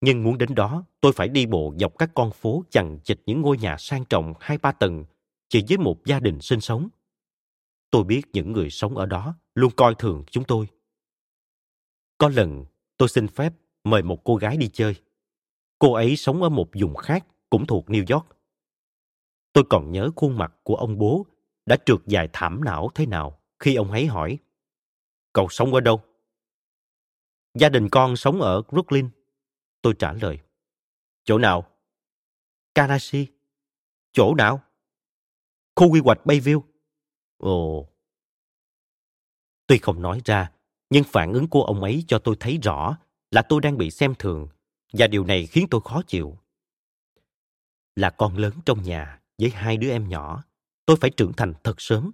Nhưng muốn đến đó, tôi phải đi bộ dọc các con phố chằng chịt những ngôi nhà sang trọng hai ba tầng, chỉ với một gia đình sinh sống. Tôi biết những người sống ở đó luôn coi thường chúng tôi. Có lần, tôi xin phép mời một cô gái đi chơi. Cô ấy sống ở một vùng khác, cũng thuộc New York. Tôi còn nhớ khuôn mặt của ông bố đã trượt dài thảm não thế nào khi ông ấy hỏi Cậu sống ở đâu? Gia đình con sống ở Brooklyn. Tôi trả lời. Chỗ nào? Karachi. Chỗ nào? Khu quy hoạch Bayview. Ồ. Tuy không nói ra, nhưng phản ứng của ông ấy cho tôi thấy rõ là tôi đang bị xem thường và điều này khiến tôi khó chịu. Là con lớn trong nhà với hai đứa em nhỏ, tôi phải trưởng thành thật sớm.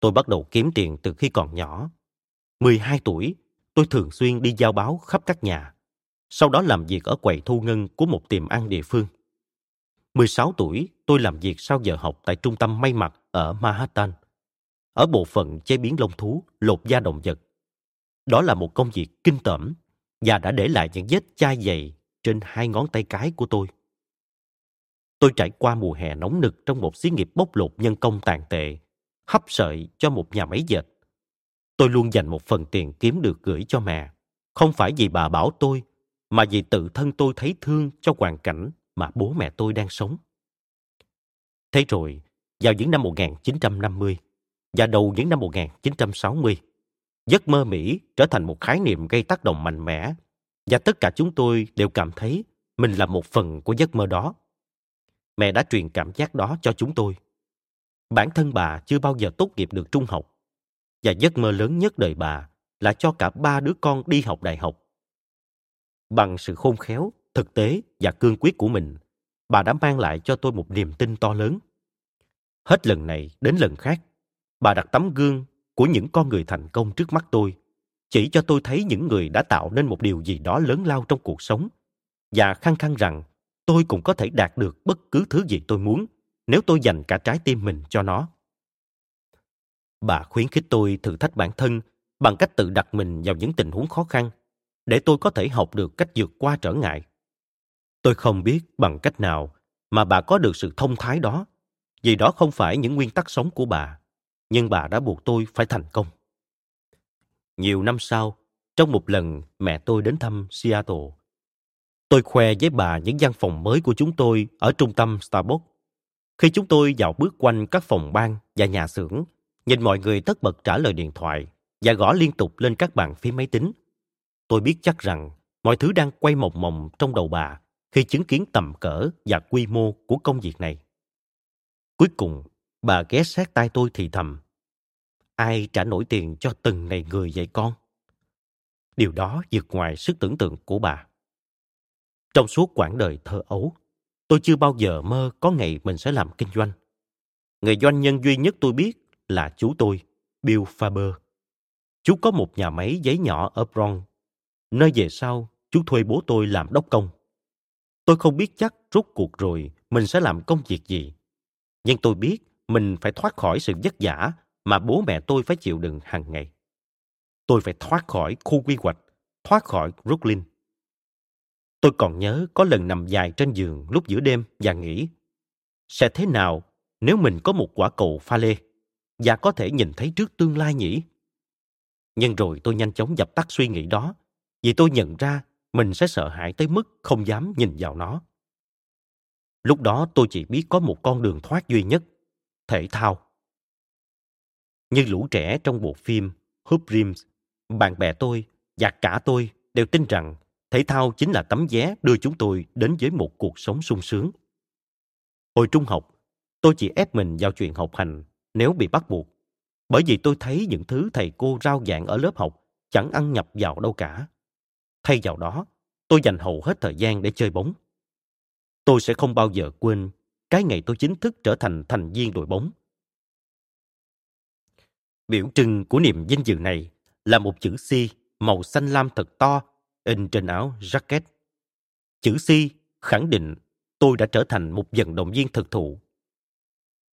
Tôi bắt đầu kiếm tiền từ khi còn nhỏ. 12 tuổi, tôi thường xuyên đi giao báo khắp các nhà. Sau đó làm việc ở quầy thu ngân của một tiệm ăn địa phương. 16 tuổi, tôi làm việc sau giờ học tại trung tâm may mặc ở Manhattan. Ở bộ phận chế biến lông thú, lột da động vật. Đó là một công việc kinh tởm và đã để lại những vết chai dày trên hai ngón tay cái của tôi. Tôi trải qua mùa hè nóng nực trong một xí nghiệp bốc lột nhân công tàn tệ, hấp sợi cho một nhà máy dệt. Tôi luôn dành một phần tiền kiếm được gửi cho mẹ, không phải vì bà bảo tôi, mà vì tự thân tôi thấy thương cho hoàn cảnh mà bố mẹ tôi đang sống. Thế rồi, vào những năm 1950 và đầu những năm 1960, giấc mơ Mỹ trở thành một khái niệm gây tác động mạnh mẽ và tất cả chúng tôi đều cảm thấy mình là một phần của giấc mơ đó. Mẹ đã truyền cảm giác đó cho chúng tôi. Bản thân bà chưa bao giờ tốt nghiệp được trung học và giấc mơ lớn nhất đời bà là cho cả ba đứa con đi học đại học. Bằng sự khôn khéo, thực tế và cương quyết của mình, bà đã mang lại cho tôi một niềm tin to lớn. Hết lần này đến lần khác, bà đặt tấm gương của những con người thành công trước mắt tôi, chỉ cho tôi thấy những người đã tạo nên một điều gì đó lớn lao trong cuộc sống và khăng khăng rằng tôi cũng có thể đạt được bất cứ thứ gì tôi muốn nếu tôi dành cả trái tim mình cho nó. Bà khuyến khích tôi thử thách bản thân bằng cách tự đặt mình vào những tình huống khó khăn để tôi có thể học được cách vượt qua trở ngại. Tôi không biết bằng cách nào mà bà có được sự thông thái đó, vì đó không phải những nguyên tắc sống của bà, nhưng bà đã buộc tôi phải thành công. Nhiều năm sau, trong một lần mẹ tôi đến thăm Seattle, tôi khoe với bà những gian phòng mới của chúng tôi ở trung tâm Starbucks. Khi chúng tôi dạo bước quanh các phòng ban và nhà xưởng, nhìn mọi người tất bật trả lời điện thoại và gõ liên tục lên các bàn phím máy tính. Tôi biết chắc rằng mọi thứ đang quay mộng mộng trong đầu bà khi chứng kiến tầm cỡ và quy mô của công việc này. Cuối cùng, bà ghé sát tai tôi thì thầm. Ai trả nổi tiền cho từng này người vậy con? Điều đó vượt ngoài sức tưởng tượng của bà. Trong suốt quãng đời thơ ấu, tôi chưa bao giờ mơ có ngày mình sẽ làm kinh doanh. Người doanh nhân duy nhất tôi biết là chú tôi, Bill Faber. Chú có một nhà máy giấy nhỏ ở Bronx, nơi về sau chú thuê bố tôi làm đốc công. Tôi không biết chắc rốt cuộc rồi mình sẽ làm công việc gì. Nhưng tôi biết mình phải thoát khỏi sự vất vả mà bố mẹ tôi phải chịu đựng hàng ngày. Tôi phải thoát khỏi khu quy hoạch, thoát khỏi Brooklyn. Tôi còn nhớ có lần nằm dài trên giường lúc giữa đêm và nghĩ sẽ thế nào nếu mình có một quả cầu pha lê và có thể nhìn thấy trước tương lai nhỉ? Nhưng rồi tôi nhanh chóng dập tắt suy nghĩ đó vì tôi nhận ra mình sẽ sợ hãi tới mức không dám nhìn vào nó. Lúc đó tôi chỉ biết có một con đường thoát duy nhất, thể thao. Như lũ trẻ trong bộ phim Hoop Dreams, bạn bè tôi và cả tôi đều tin rằng thể thao chính là tấm vé đưa chúng tôi đến với một cuộc sống sung sướng. Hồi trung học, tôi chỉ ép mình vào chuyện học hành nếu bị bắt buộc, bởi vì tôi thấy những thứ thầy cô rao giảng ở lớp học chẳng ăn nhập vào đâu cả. Thay vào đó, tôi dành hầu hết thời gian để chơi bóng. Tôi sẽ không bao giờ quên cái ngày tôi chính thức trở thành thành viên đội bóng. Biểu trưng của niềm vinh dự này là một chữ C màu xanh lam thật to in trên áo jacket. Chữ C khẳng định tôi đã trở thành một vận động viên thực thụ.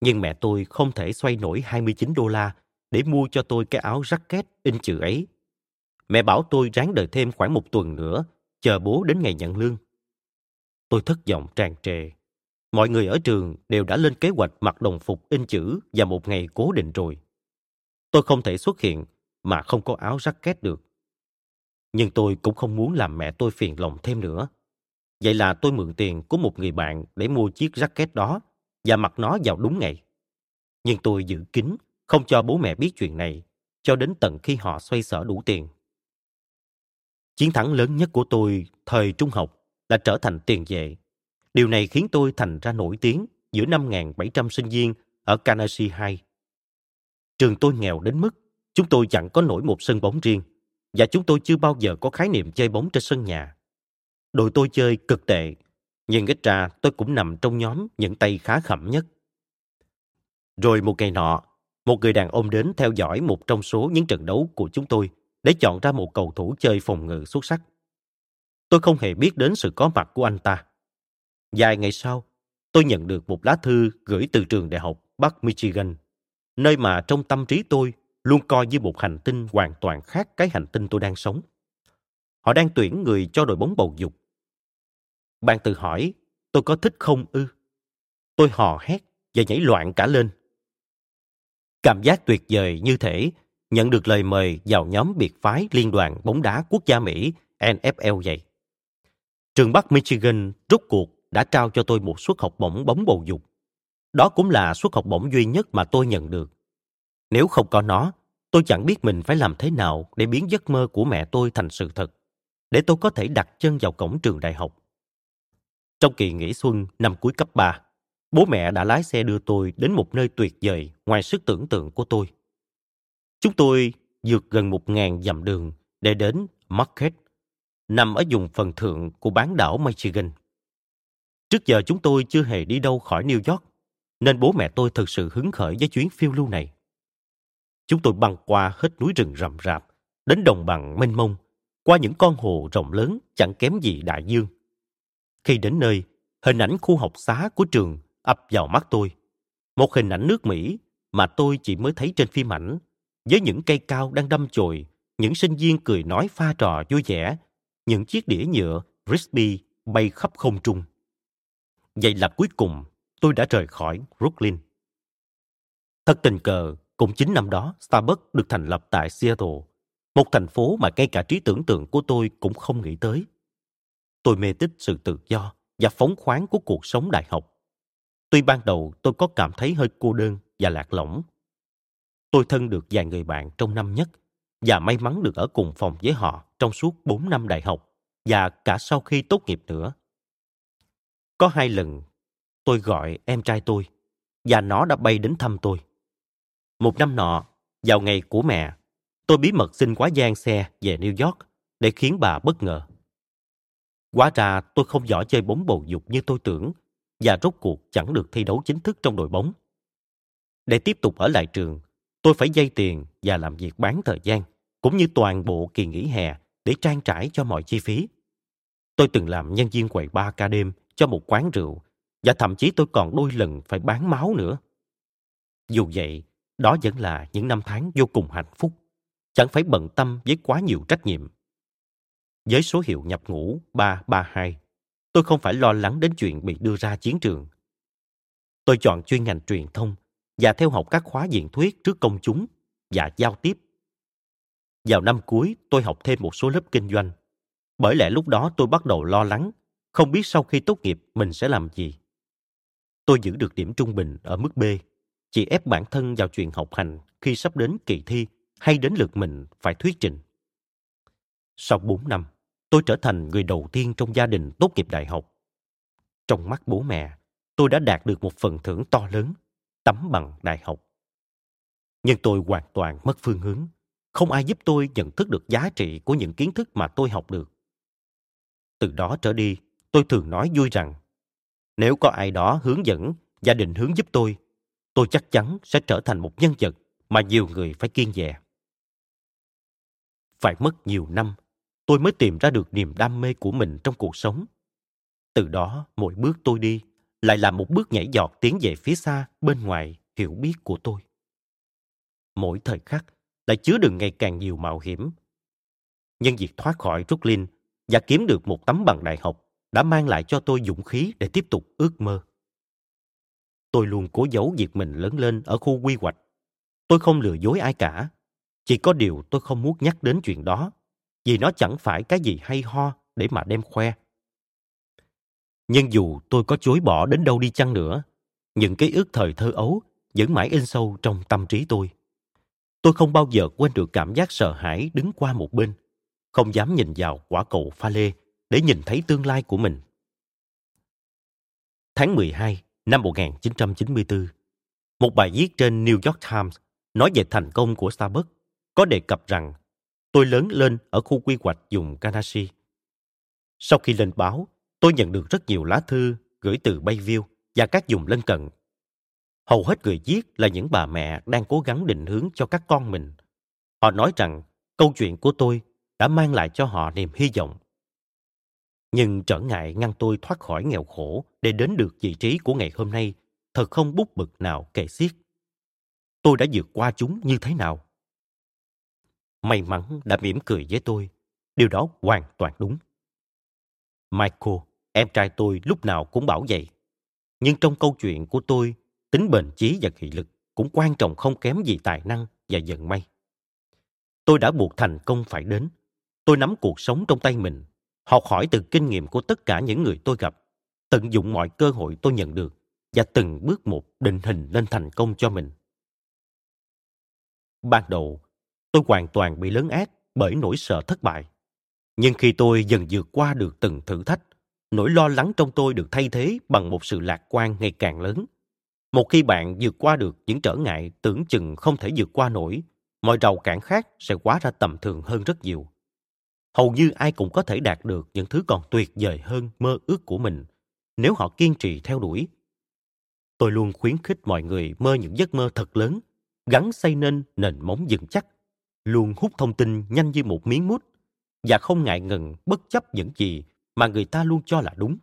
Nhưng mẹ tôi không thể xoay nổi 29 đô la để mua cho tôi cái áo jacket in chữ ấy. Mẹ bảo tôi ráng đợi thêm khoảng một tuần nữa, chờ bố đến ngày nhận lương. Tôi thất vọng tràn trề. Mọi người ở trường đều đã lên kế hoạch mặc đồng phục in chữ và một ngày cố định rồi. Tôi không thể xuất hiện mà không có áo jacket được. Nhưng tôi cũng không muốn làm mẹ tôi phiền lòng thêm nữa. Vậy là tôi mượn tiền của một người bạn để mua chiếc jacket đó và mặc nó vào đúng ngày. Nhưng tôi giữ kín, không cho bố mẹ biết chuyện này, cho đến tận khi họ xoay sở đủ tiền. Chiến thắng lớn nhất của tôi thời trung học là trở thành tiền vệ. Điều này khiến tôi thành ra nổi tiếng giữa 5.700 sinh viên ở Carnegie High. Trường tôi nghèo đến mức chúng tôi chẳng có nổi một sân bóng riêng và chúng tôi chưa bao giờ có khái niệm chơi bóng trên sân nhà. Đội tôi chơi cực tệ, nhưng ít ra tôi cũng nằm trong nhóm những tay khá khẩm nhất. Rồi một ngày nọ, một người đàn ông đến theo dõi một trong số những trận đấu của chúng tôi để chọn ra một cầu thủ chơi phòng ngự xuất sắc. Tôi không hề biết đến sự có mặt của anh ta. Vài ngày sau, tôi nhận được một lá thư gửi từ trường đại học Bắc Michigan, nơi mà trong tâm trí tôi luôn coi như một hành tinh hoàn toàn khác cái hành tinh tôi đang sống. Họ đang tuyển người cho đội bóng bầu dục. Bạn tự hỏi, tôi có thích không ư? Tôi hò hét và nhảy loạn cả lên. Cảm giác tuyệt vời như thể nhận được lời mời vào nhóm biệt phái Liên đoàn bóng đá quốc gia Mỹ NFL vậy. Trường Bắc Michigan rút cuộc đã trao cho tôi một suất học bổng bóng bầu dục. Đó cũng là suất học bổng duy nhất mà tôi nhận được. Nếu không có nó, tôi chẳng biết mình phải làm thế nào để biến giấc mơ của mẹ tôi thành sự thật, để tôi có thể đặt chân vào cổng trường đại học. Trong kỳ nghỉ xuân năm cuối cấp 3, bố mẹ đã lái xe đưa tôi đến một nơi tuyệt vời ngoài sức tưởng tượng của tôi. Chúng tôi vượt gần một ngàn dặm đường để đến Marquette, nằm ở vùng phần thượng của bán đảo Michigan. Trước giờ chúng tôi chưa hề đi đâu khỏi New York, nên bố mẹ tôi thực sự hứng khởi với chuyến phiêu lưu này. Chúng tôi băng qua hết núi rừng rậm rạp, đến đồng bằng mênh mông, qua những con hồ rộng lớn chẳng kém gì đại dương. Khi đến nơi, hình ảnh khu học xá của trường ập vào mắt tôi. Một hình ảnh nước Mỹ mà tôi chỉ mới thấy trên phim ảnh, với những cây cao đang đâm chồi, những sinh viên cười nói pha trò vui vẻ, những chiếc đĩa nhựa frisbee bay khắp không trung. Vậy là cuối cùng tôi đã rời khỏi Brooklyn. Thật tình cờ, cũng chính năm đó Starbucks được thành lập tại Seattle, một thành phố mà ngay cả trí tưởng tượng của tôi cũng không nghĩ tới. Tôi mê tích sự tự do và phóng khoáng của cuộc sống đại học. Tuy ban đầu tôi có cảm thấy hơi cô đơn và lạc lõng. Tôi thân được vài người bạn trong năm nhất và may mắn được ở cùng phòng với họ trong suốt 4 năm đại học và cả sau khi tốt nghiệp nữa. Có hai lần tôi gọi em trai tôi và nó đã bay đến thăm tôi. Một năm nọ, vào ngày của mẹ, tôi bí mật xin quá gian xe về New York để khiến bà bất ngờ. Quá ra tôi không giỏi chơi bóng bầu dục như tôi tưởng và rốt cuộc chẳng được thi đấu chính thức trong đội bóng. Để tiếp tục ở lại trường, tôi phải dây tiền và làm việc bán thời gian, cũng như toàn bộ kỳ nghỉ hè để trang trải cho mọi chi phí. Tôi từng làm nhân viên quầy bar ca đêm cho một quán rượu và thậm chí tôi còn đôi lần phải bán máu nữa. Dù vậy, đó vẫn là những năm tháng vô cùng hạnh phúc, chẳng phải bận tâm với quá nhiều trách nhiệm. Với số hiệu nhập ngũ 332, tôi không phải lo lắng đến chuyện bị đưa ra chiến trường. Tôi chọn chuyên ngành truyền thông và theo học các khóa diễn thuyết trước công chúng và giao tiếp. Vào năm cuối, tôi học thêm một số lớp kinh doanh. Bởi lẽ lúc đó tôi bắt đầu lo lắng, không biết sau khi tốt nghiệp mình sẽ làm gì. Tôi giữ được điểm trung bình ở mức B, chỉ ép bản thân vào chuyện học hành khi sắp đến kỳ thi hay đến lượt mình phải thuyết trình. Sau 4 năm, tôi trở thành người đầu tiên trong gia đình tốt nghiệp đại học. Trong mắt bố mẹ, tôi đã đạt được một phần thưởng to lớn, tấm bằng đại học. Nhưng tôi hoàn toàn mất phương hướng. Không ai giúp tôi nhận thức được giá trị của những kiến thức mà tôi học được. Từ đó trở đi, tôi thường nói vui rằng nếu có ai đó hướng dẫn gia đình hướng giúp tôi, tôi chắc chắn sẽ trở thành một nhân vật mà nhiều người phải kiên dè. Phải mất nhiều năm, tôi mới tìm ra được niềm đam mê của mình trong cuộc sống. Từ đó, mỗi bước tôi đi lại là một bước nhảy giọt tiến về phía xa bên ngoài hiểu biết của tôi. Mỗi thời khắc lại chứa đựng ngày càng nhiều mạo hiểm. nhân việc thoát khỏi Brooklyn và kiếm được một tấm bằng đại học đã mang lại cho tôi dũng khí để tiếp tục ước mơ. Tôi luôn cố giấu việc mình lớn lên ở khu quy hoạch. Tôi không lừa dối ai cả. Chỉ có điều tôi không muốn nhắc đến chuyện đó, vì nó chẳng phải cái gì hay ho để mà đem khoe. Nhưng dù tôi có chối bỏ đến đâu đi chăng nữa, những ký ức thời thơ ấu vẫn mãi in sâu trong tâm trí tôi. Tôi không bao giờ quên được cảm giác sợ hãi đứng qua một bên, không dám nhìn vào quả cầu pha lê để nhìn thấy tương lai của mình. Tháng 12 năm 1994, một bài viết trên New York Times nói về thành công của Starbucks có đề cập rằng tôi lớn lên ở khu quy hoạch dùng Kanashi. Sau khi lên báo, tôi nhận được rất nhiều lá thư gửi từ Bayview và các vùng lân cận. Hầu hết người viết là những bà mẹ đang cố gắng định hướng cho các con mình. Họ nói rằng câu chuyện của tôi đã mang lại cho họ niềm hy vọng nhưng trở ngại ngăn tôi thoát khỏi nghèo khổ để đến được vị trí của ngày hôm nay thật không bút bực nào kể xiết. Tôi đã vượt qua chúng như thế nào? May mắn đã mỉm cười với tôi. Điều đó hoàn toàn đúng. Michael, em trai tôi lúc nào cũng bảo vậy. Nhưng trong câu chuyện của tôi, tính bền chí và nghị lực cũng quan trọng không kém gì tài năng và vận may. Tôi đã buộc thành công phải đến. Tôi nắm cuộc sống trong tay mình học hỏi từ kinh nghiệm của tất cả những người tôi gặp, tận dụng mọi cơ hội tôi nhận được và từng bước một định hình lên thành công cho mình. Ban đầu, tôi hoàn toàn bị lớn ác bởi nỗi sợ thất bại. Nhưng khi tôi dần vượt qua được từng thử thách, nỗi lo lắng trong tôi được thay thế bằng một sự lạc quan ngày càng lớn. Một khi bạn vượt qua được những trở ngại tưởng chừng không thể vượt qua nổi, mọi rào cản khác sẽ quá ra tầm thường hơn rất nhiều hầu như ai cũng có thể đạt được những thứ còn tuyệt vời hơn mơ ước của mình nếu họ kiên trì theo đuổi. Tôi luôn khuyến khích mọi người mơ những giấc mơ thật lớn, gắn xây nên nền móng vững chắc, luôn hút thông tin nhanh như một miếng mút và không ngại ngần bất chấp những gì mà người ta luôn cho là đúng.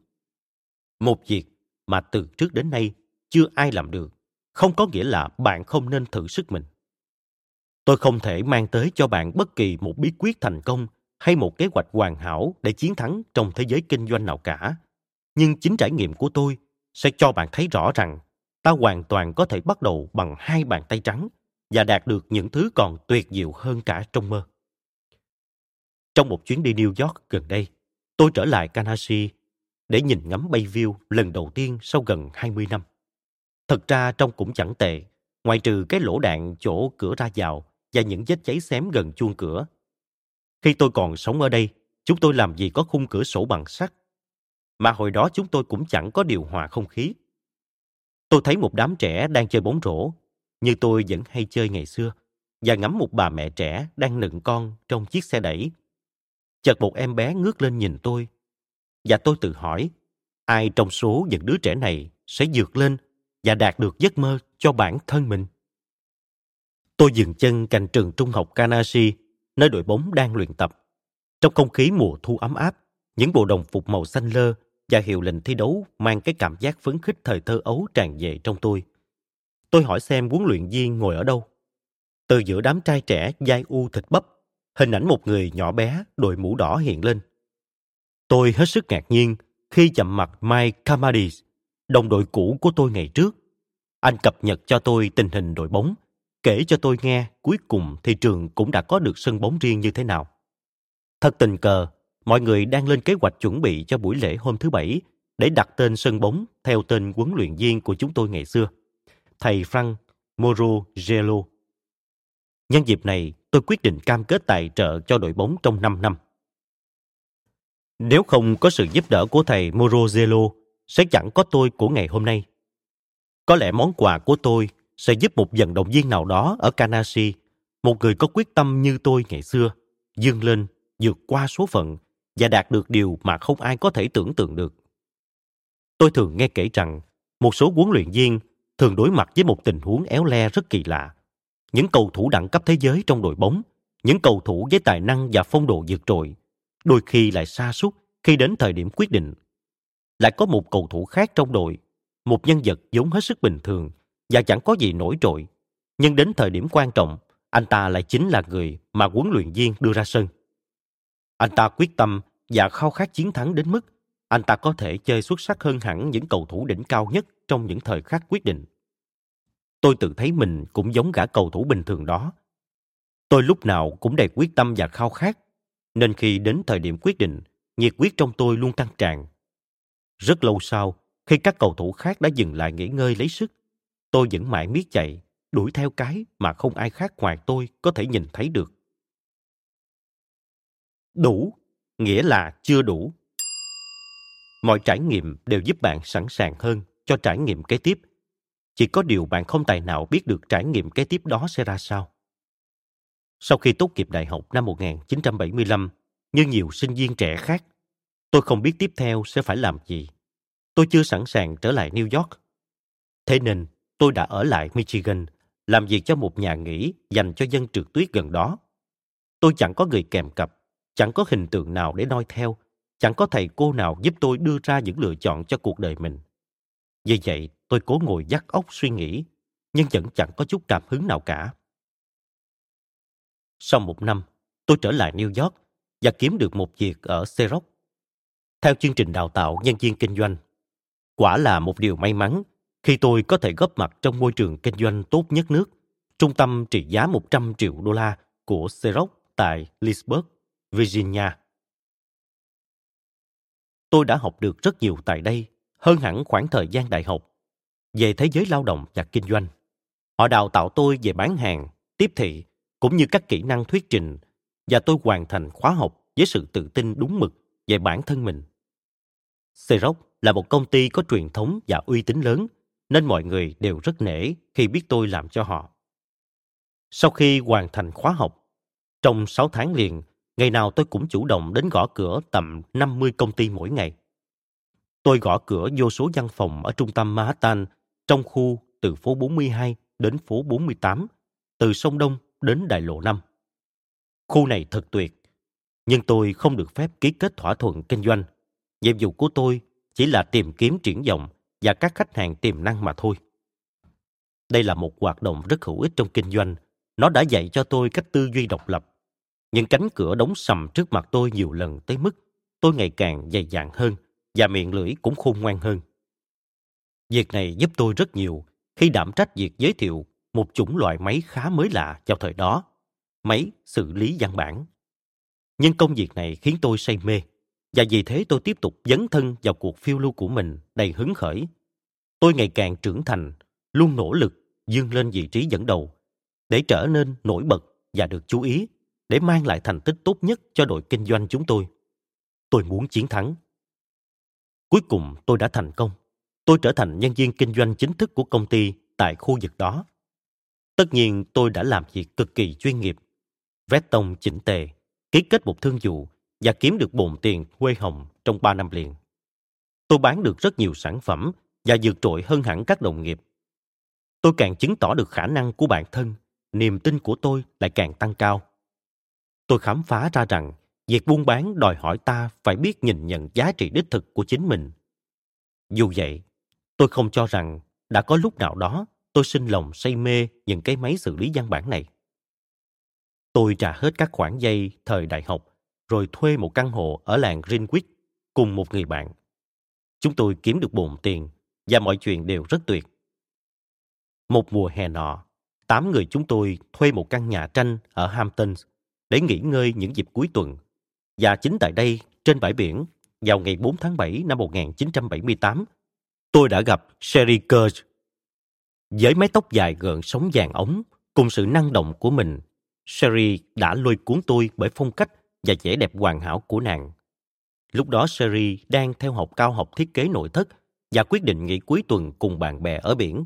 Một việc mà từ trước đến nay chưa ai làm được, không có nghĩa là bạn không nên thử sức mình. Tôi không thể mang tới cho bạn bất kỳ một bí quyết thành công hay một kế hoạch hoàn hảo để chiến thắng trong thế giới kinh doanh nào cả. Nhưng chính trải nghiệm của tôi sẽ cho bạn thấy rõ rằng ta hoàn toàn có thể bắt đầu bằng hai bàn tay trắng và đạt được những thứ còn tuyệt diệu hơn cả trong mơ. Trong một chuyến đi New York gần đây, tôi trở lại Kanashi để nhìn ngắm Bayview lần đầu tiên sau gần 20 năm. Thật ra trông cũng chẳng tệ, ngoài trừ cái lỗ đạn chỗ cửa ra vào và những vết cháy xém gần chuông cửa. Khi tôi còn sống ở đây, chúng tôi làm gì có khung cửa sổ bằng sắt. Mà hồi đó chúng tôi cũng chẳng có điều hòa không khí. Tôi thấy một đám trẻ đang chơi bóng rổ, như tôi vẫn hay chơi ngày xưa, và ngắm một bà mẹ trẻ đang nựng con trong chiếc xe đẩy. Chợt một em bé ngước lên nhìn tôi, và tôi tự hỏi, ai trong số những đứa trẻ này sẽ vượt lên và đạt được giấc mơ cho bản thân mình? Tôi dừng chân cạnh trường trung học Kanashi, nơi đội bóng đang luyện tập. Trong không khí mùa thu ấm áp, những bộ đồng phục màu xanh lơ và hiệu lệnh thi đấu mang cái cảm giác phấn khích thời thơ ấu tràn về trong tôi. Tôi hỏi xem huấn luyện viên ngồi ở đâu. Từ giữa đám trai trẻ dai u thịt bắp, hình ảnh một người nhỏ bé đội mũ đỏ hiện lên. Tôi hết sức ngạc nhiên khi chạm mặt Mike Kamadis, đồng đội cũ của tôi ngày trước. Anh cập nhật cho tôi tình hình đội bóng kể cho tôi nghe cuối cùng thị trường cũng đã có được sân bóng riêng như thế nào. Thật tình cờ, mọi người đang lên kế hoạch chuẩn bị cho buổi lễ hôm thứ Bảy để đặt tên sân bóng theo tên huấn luyện viên của chúng tôi ngày xưa, thầy Frank Moro Gelo. Nhân dịp này, tôi quyết định cam kết tài trợ cho đội bóng trong 5 năm. Nếu không có sự giúp đỡ của thầy Moro Gelo, sẽ chẳng có tôi của ngày hôm nay. Có lẽ món quà của tôi sẽ giúp một vận động viên nào đó ở Kanashi, một người có quyết tâm như tôi ngày xưa, dương lên, vượt qua số phận và đạt được điều mà không ai có thể tưởng tượng được. Tôi thường nghe kể rằng một số huấn luyện viên thường đối mặt với một tình huống éo le rất kỳ lạ. Những cầu thủ đẳng cấp thế giới trong đội bóng, những cầu thủ với tài năng và phong độ vượt trội, đôi khi lại sa sút khi đến thời điểm quyết định. Lại có một cầu thủ khác trong đội, một nhân vật vốn hết sức bình thường và chẳng có gì nổi trội. Nhưng đến thời điểm quan trọng, anh ta lại chính là người mà huấn luyện viên đưa ra sân. Anh ta quyết tâm và khao khát chiến thắng đến mức anh ta có thể chơi xuất sắc hơn hẳn những cầu thủ đỉnh cao nhất trong những thời khắc quyết định. Tôi tự thấy mình cũng giống gã cầu thủ bình thường đó. Tôi lúc nào cũng đầy quyết tâm và khao khát, nên khi đến thời điểm quyết định, nhiệt quyết trong tôi luôn tăng tràn. Rất lâu sau, khi các cầu thủ khác đã dừng lại nghỉ ngơi lấy sức, tôi vẫn mãi miết chạy, đuổi theo cái mà không ai khác ngoài tôi có thể nhìn thấy được. Đủ, nghĩa là chưa đủ. Mọi trải nghiệm đều giúp bạn sẵn sàng hơn cho trải nghiệm kế tiếp. Chỉ có điều bạn không tài nào biết được trải nghiệm kế tiếp đó sẽ ra sao. Sau khi tốt nghiệp đại học năm 1975, như nhiều sinh viên trẻ khác, tôi không biết tiếp theo sẽ phải làm gì. Tôi chưa sẵn sàng trở lại New York. Thế nên, tôi đã ở lại Michigan, làm việc cho một nhà nghỉ dành cho dân trượt tuyết gần đó. Tôi chẳng có người kèm cặp, chẳng có hình tượng nào để noi theo, chẳng có thầy cô nào giúp tôi đưa ra những lựa chọn cho cuộc đời mình. Vì vậy, tôi cố ngồi dắt óc suy nghĩ, nhưng vẫn chẳng có chút cảm hứng nào cả. Sau một năm, tôi trở lại New York và kiếm được một việc ở Xerox. Theo chương trình đào tạo nhân viên kinh doanh, quả là một điều may mắn khi tôi có thể góp mặt trong môi trường kinh doanh tốt nhất nước, trung tâm trị giá 100 triệu đô la của Xerox tại Leesburg, Virginia. Tôi đã học được rất nhiều tại đây, hơn hẳn khoảng thời gian đại học, về thế giới lao động và kinh doanh. Họ đào tạo tôi về bán hàng, tiếp thị, cũng như các kỹ năng thuyết trình, và tôi hoàn thành khóa học với sự tự tin đúng mực về bản thân mình. Xerox là một công ty có truyền thống và uy tín lớn nên mọi người đều rất nể khi biết tôi làm cho họ. Sau khi hoàn thành khóa học, trong 6 tháng liền, ngày nào tôi cũng chủ động đến gõ cửa tầm 50 công ty mỗi ngày. Tôi gõ cửa vô số văn phòng ở trung tâm Manhattan, trong khu từ phố 42 đến phố 48, từ sông Đông đến Đại lộ 5. Khu này thật tuyệt, nhưng tôi không được phép ký kết thỏa thuận kinh doanh. Nhiệm vụ của tôi chỉ là tìm kiếm triển vọng và các khách hàng tiềm năng mà thôi. Đây là một hoạt động rất hữu ích trong kinh doanh. Nó đã dạy cho tôi cách tư duy độc lập. Những cánh cửa đóng sầm trước mặt tôi nhiều lần tới mức tôi ngày càng dày dặn hơn và miệng lưỡi cũng khôn ngoan hơn. Việc này giúp tôi rất nhiều khi đảm trách việc giới thiệu một chủng loại máy khá mới lạ vào thời đó, máy xử lý văn bản. Nhưng công việc này khiến tôi say mê, và vì thế tôi tiếp tục dấn thân vào cuộc phiêu lưu của mình đầy hứng khởi. Tôi ngày càng trưởng thành, luôn nỗ lực dương lên vị trí dẫn đầu, để trở nên nổi bật và được chú ý, để mang lại thành tích tốt nhất cho đội kinh doanh chúng tôi. Tôi muốn chiến thắng. Cuối cùng tôi đã thành công. Tôi trở thành nhân viên kinh doanh chính thức của công ty tại khu vực đó. Tất nhiên tôi đã làm việc cực kỳ chuyên nghiệp. Vét tông chỉnh tề, ký kết một thương vụ và kiếm được bồn tiền quê hồng trong 3 năm liền. Tôi bán được rất nhiều sản phẩm và vượt trội hơn hẳn các đồng nghiệp. Tôi càng chứng tỏ được khả năng của bản thân, niềm tin của tôi lại càng tăng cao. Tôi khám phá ra rằng việc buôn bán đòi hỏi ta phải biết nhìn nhận giá trị đích thực của chính mình. Dù vậy, tôi không cho rằng đã có lúc nào đó tôi sinh lòng say mê những cái máy xử lý văn bản này. Tôi trả hết các khoản dây thời đại học rồi thuê một căn hộ ở làng Greenwich cùng một người bạn. Chúng tôi kiếm được bộn tiền và mọi chuyện đều rất tuyệt. Một mùa hè nọ, tám người chúng tôi thuê một căn nhà tranh ở Hamptons để nghỉ ngơi những dịp cuối tuần. Và chính tại đây, trên bãi biển, vào ngày 4 tháng 7 năm 1978, tôi đã gặp Sherry Kirsch. Với mái tóc dài gợn sóng vàng ống, cùng sự năng động của mình, Sherry đã lôi cuốn tôi bởi phong cách và vẻ đẹp hoàn hảo của nàng. Lúc đó Sherry đang theo học cao học thiết kế nội thất và quyết định nghỉ cuối tuần cùng bạn bè ở biển.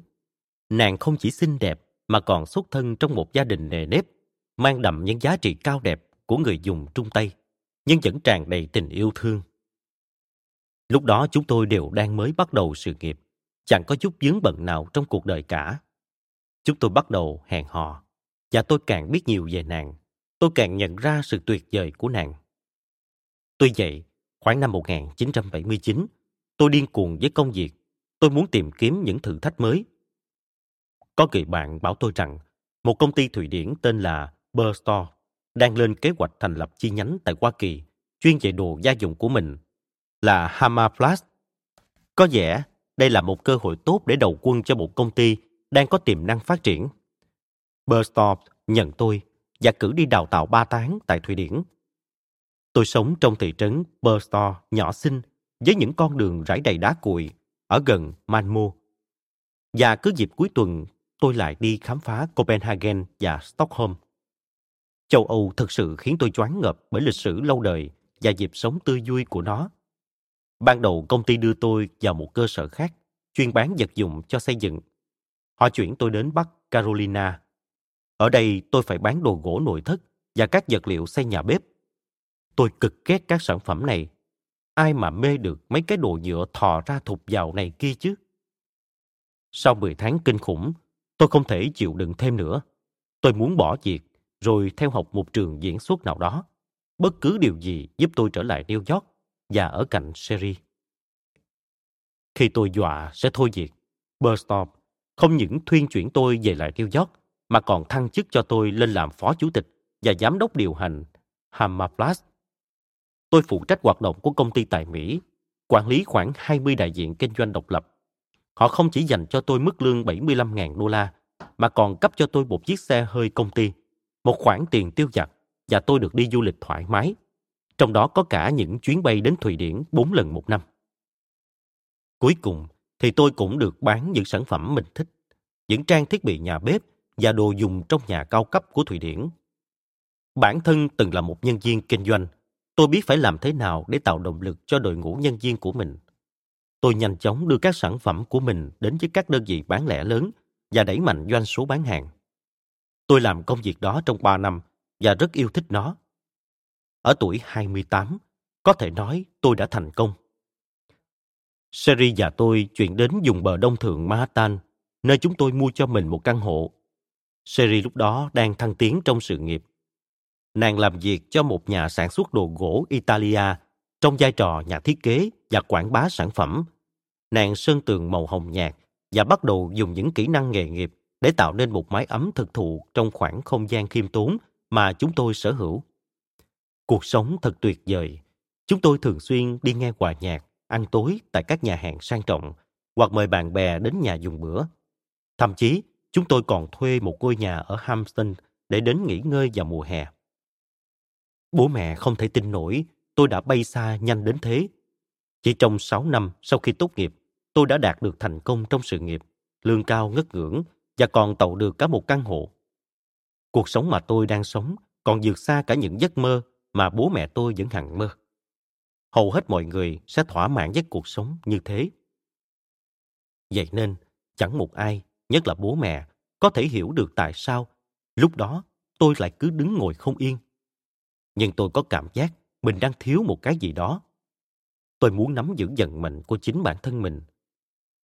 Nàng không chỉ xinh đẹp mà còn xuất thân trong một gia đình nề nếp, mang đậm những giá trị cao đẹp của người dùng Trung Tây, nhưng vẫn tràn đầy tình yêu thương. Lúc đó chúng tôi đều đang mới bắt đầu sự nghiệp, chẳng có chút vướng bận nào trong cuộc đời cả. Chúng tôi bắt đầu hẹn hò, và tôi càng biết nhiều về nàng, tôi càng nhận ra sự tuyệt vời của nàng. Tuy vậy, khoảng năm 1979, tôi điên cuồng với công việc. Tôi muốn tìm kiếm những thử thách mới. Có người bạn bảo tôi rằng một công ty Thụy Điển tên là Burstore đang lên kế hoạch thành lập chi nhánh tại Hoa Kỳ chuyên về đồ gia dụng của mình là Hammerflash. Có vẻ đây là một cơ hội tốt để đầu quân cho một công ty đang có tiềm năng phát triển. Burstore nhận tôi và cử đi đào tạo 3 tháng tại Thụy Điển. Tôi sống trong thị trấn Burstore nhỏ xinh với những con đường rải đầy đá cuội ở gần Malmö. Và cứ dịp cuối tuần tôi lại đi khám phá Copenhagen và Stockholm. Châu Âu thực sự khiến tôi choáng ngợp bởi lịch sử lâu đời và dịp sống tươi vui của nó. Ban đầu công ty đưa tôi vào một cơ sở khác, chuyên bán vật dụng cho xây dựng. Họ chuyển tôi đến Bắc Carolina. Ở đây tôi phải bán đồ gỗ nội thất và các vật liệu xây nhà bếp. Tôi cực ghét các sản phẩm này. Ai mà mê được mấy cái đồ nhựa thò ra thục vào này kia chứ? Sau 10 tháng kinh khủng, tôi không thể chịu đựng thêm nữa. Tôi muốn bỏ việc, rồi theo học một trường diễn xuất nào đó. Bất cứ điều gì giúp tôi trở lại New York và ở cạnh Sherry. Khi tôi dọa sẽ thôi việc, Burstorm không những thuyên chuyển tôi về lại New York, mà còn thăng chức cho tôi lên làm phó chủ tịch và giám đốc điều hành Hammerflash. Tôi phụ trách hoạt động của công ty tại Mỹ, quản lý khoảng 20 đại diện kinh doanh độc lập. Họ không chỉ dành cho tôi mức lương 75.000 đô la, mà còn cấp cho tôi một chiếc xe hơi công ty, một khoản tiền tiêu vặt và tôi được đi du lịch thoải mái trong đó có cả những chuyến bay đến Thụy Điển 4 lần một năm. Cuối cùng thì tôi cũng được bán những sản phẩm mình thích, những trang thiết bị nhà bếp và đồ dùng trong nhà cao cấp của Thụy Điển. Bản thân từng là một nhân viên kinh doanh, tôi biết phải làm thế nào để tạo động lực cho đội ngũ nhân viên của mình. Tôi nhanh chóng đưa các sản phẩm của mình đến với các đơn vị bán lẻ lớn và đẩy mạnh doanh số bán hàng. Tôi làm công việc đó trong 3 năm và rất yêu thích nó ở tuổi 28, có thể nói tôi đã thành công. Sherry và tôi chuyển đến vùng bờ đông thượng Manhattan, nơi chúng tôi mua cho mình một căn hộ. Sherry lúc đó đang thăng tiến trong sự nghiệp. Nàng làm việc cho một nhà sản xuất đồ gỗ Italia trong vai trò nhà thiết kế và quảng bá sản phẩm. Nàng sơn tường màu hồng nhạt và bắt đầu dùng những kỹ năng nghề nghiệp để tạo nên một mái ấm thực thụ trong khoảng không gian khiêm tốn mà chúng tôi sở hữu. Cuộc sống thật tuyệt vời. Chúng tôi thường xuyên đi nghe hòa nhạc, ăn tối tại các nhà hàng sang trọng hoặc mời bạn bè đến nhà dùng bữa. Thậm chí, chúng tôi còn thuê một ngôi nhà ở Hampton để đến nghỉ ngơi vào mùa hè. Bố mẹ không thể tin nổi tôi đã bay xa nhanh đến thế. Chỉ trong 6 năm sau khi tốt nghiệp, tôi đã đạt được thành công trong sự nghiệp, lương cao ngất ngưỡng và còn tậu được cả một căn hộ. Cuộc sống mà tôi đang sống còn vượt xa cả những giấc mơ mà bố mẹ tôi vẫn hằng mơ. Hầu hết mọi người sẽ thỏa mãn với cuộc sống như thế. Vậy nên, chẳng một ai, nhất là bố mẹ, có thể hiểu được tại sao lúc đó tôi lại cứ đứng ngồi không yên. Nhưng tôi có cảm giác mình đang thiếu một cái gì đó. Tôi muốn nắm giữ vận mệnh của chính bản thân mình.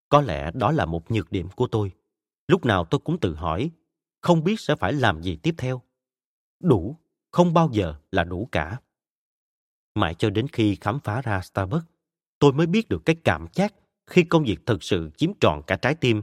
Có lẽ đó là một nhược điểm của tôi. Lúc nào tôi cũng tự hỏi, không biết sẽ phải làm gì tiếp theo. Đủ, không bao giờ là đủ cả. Mãi cho đến khi khám phá ra Starbucks, tôi mới biết được cái cảm giác khi công việc thực sự chiếm trọn cả trái tim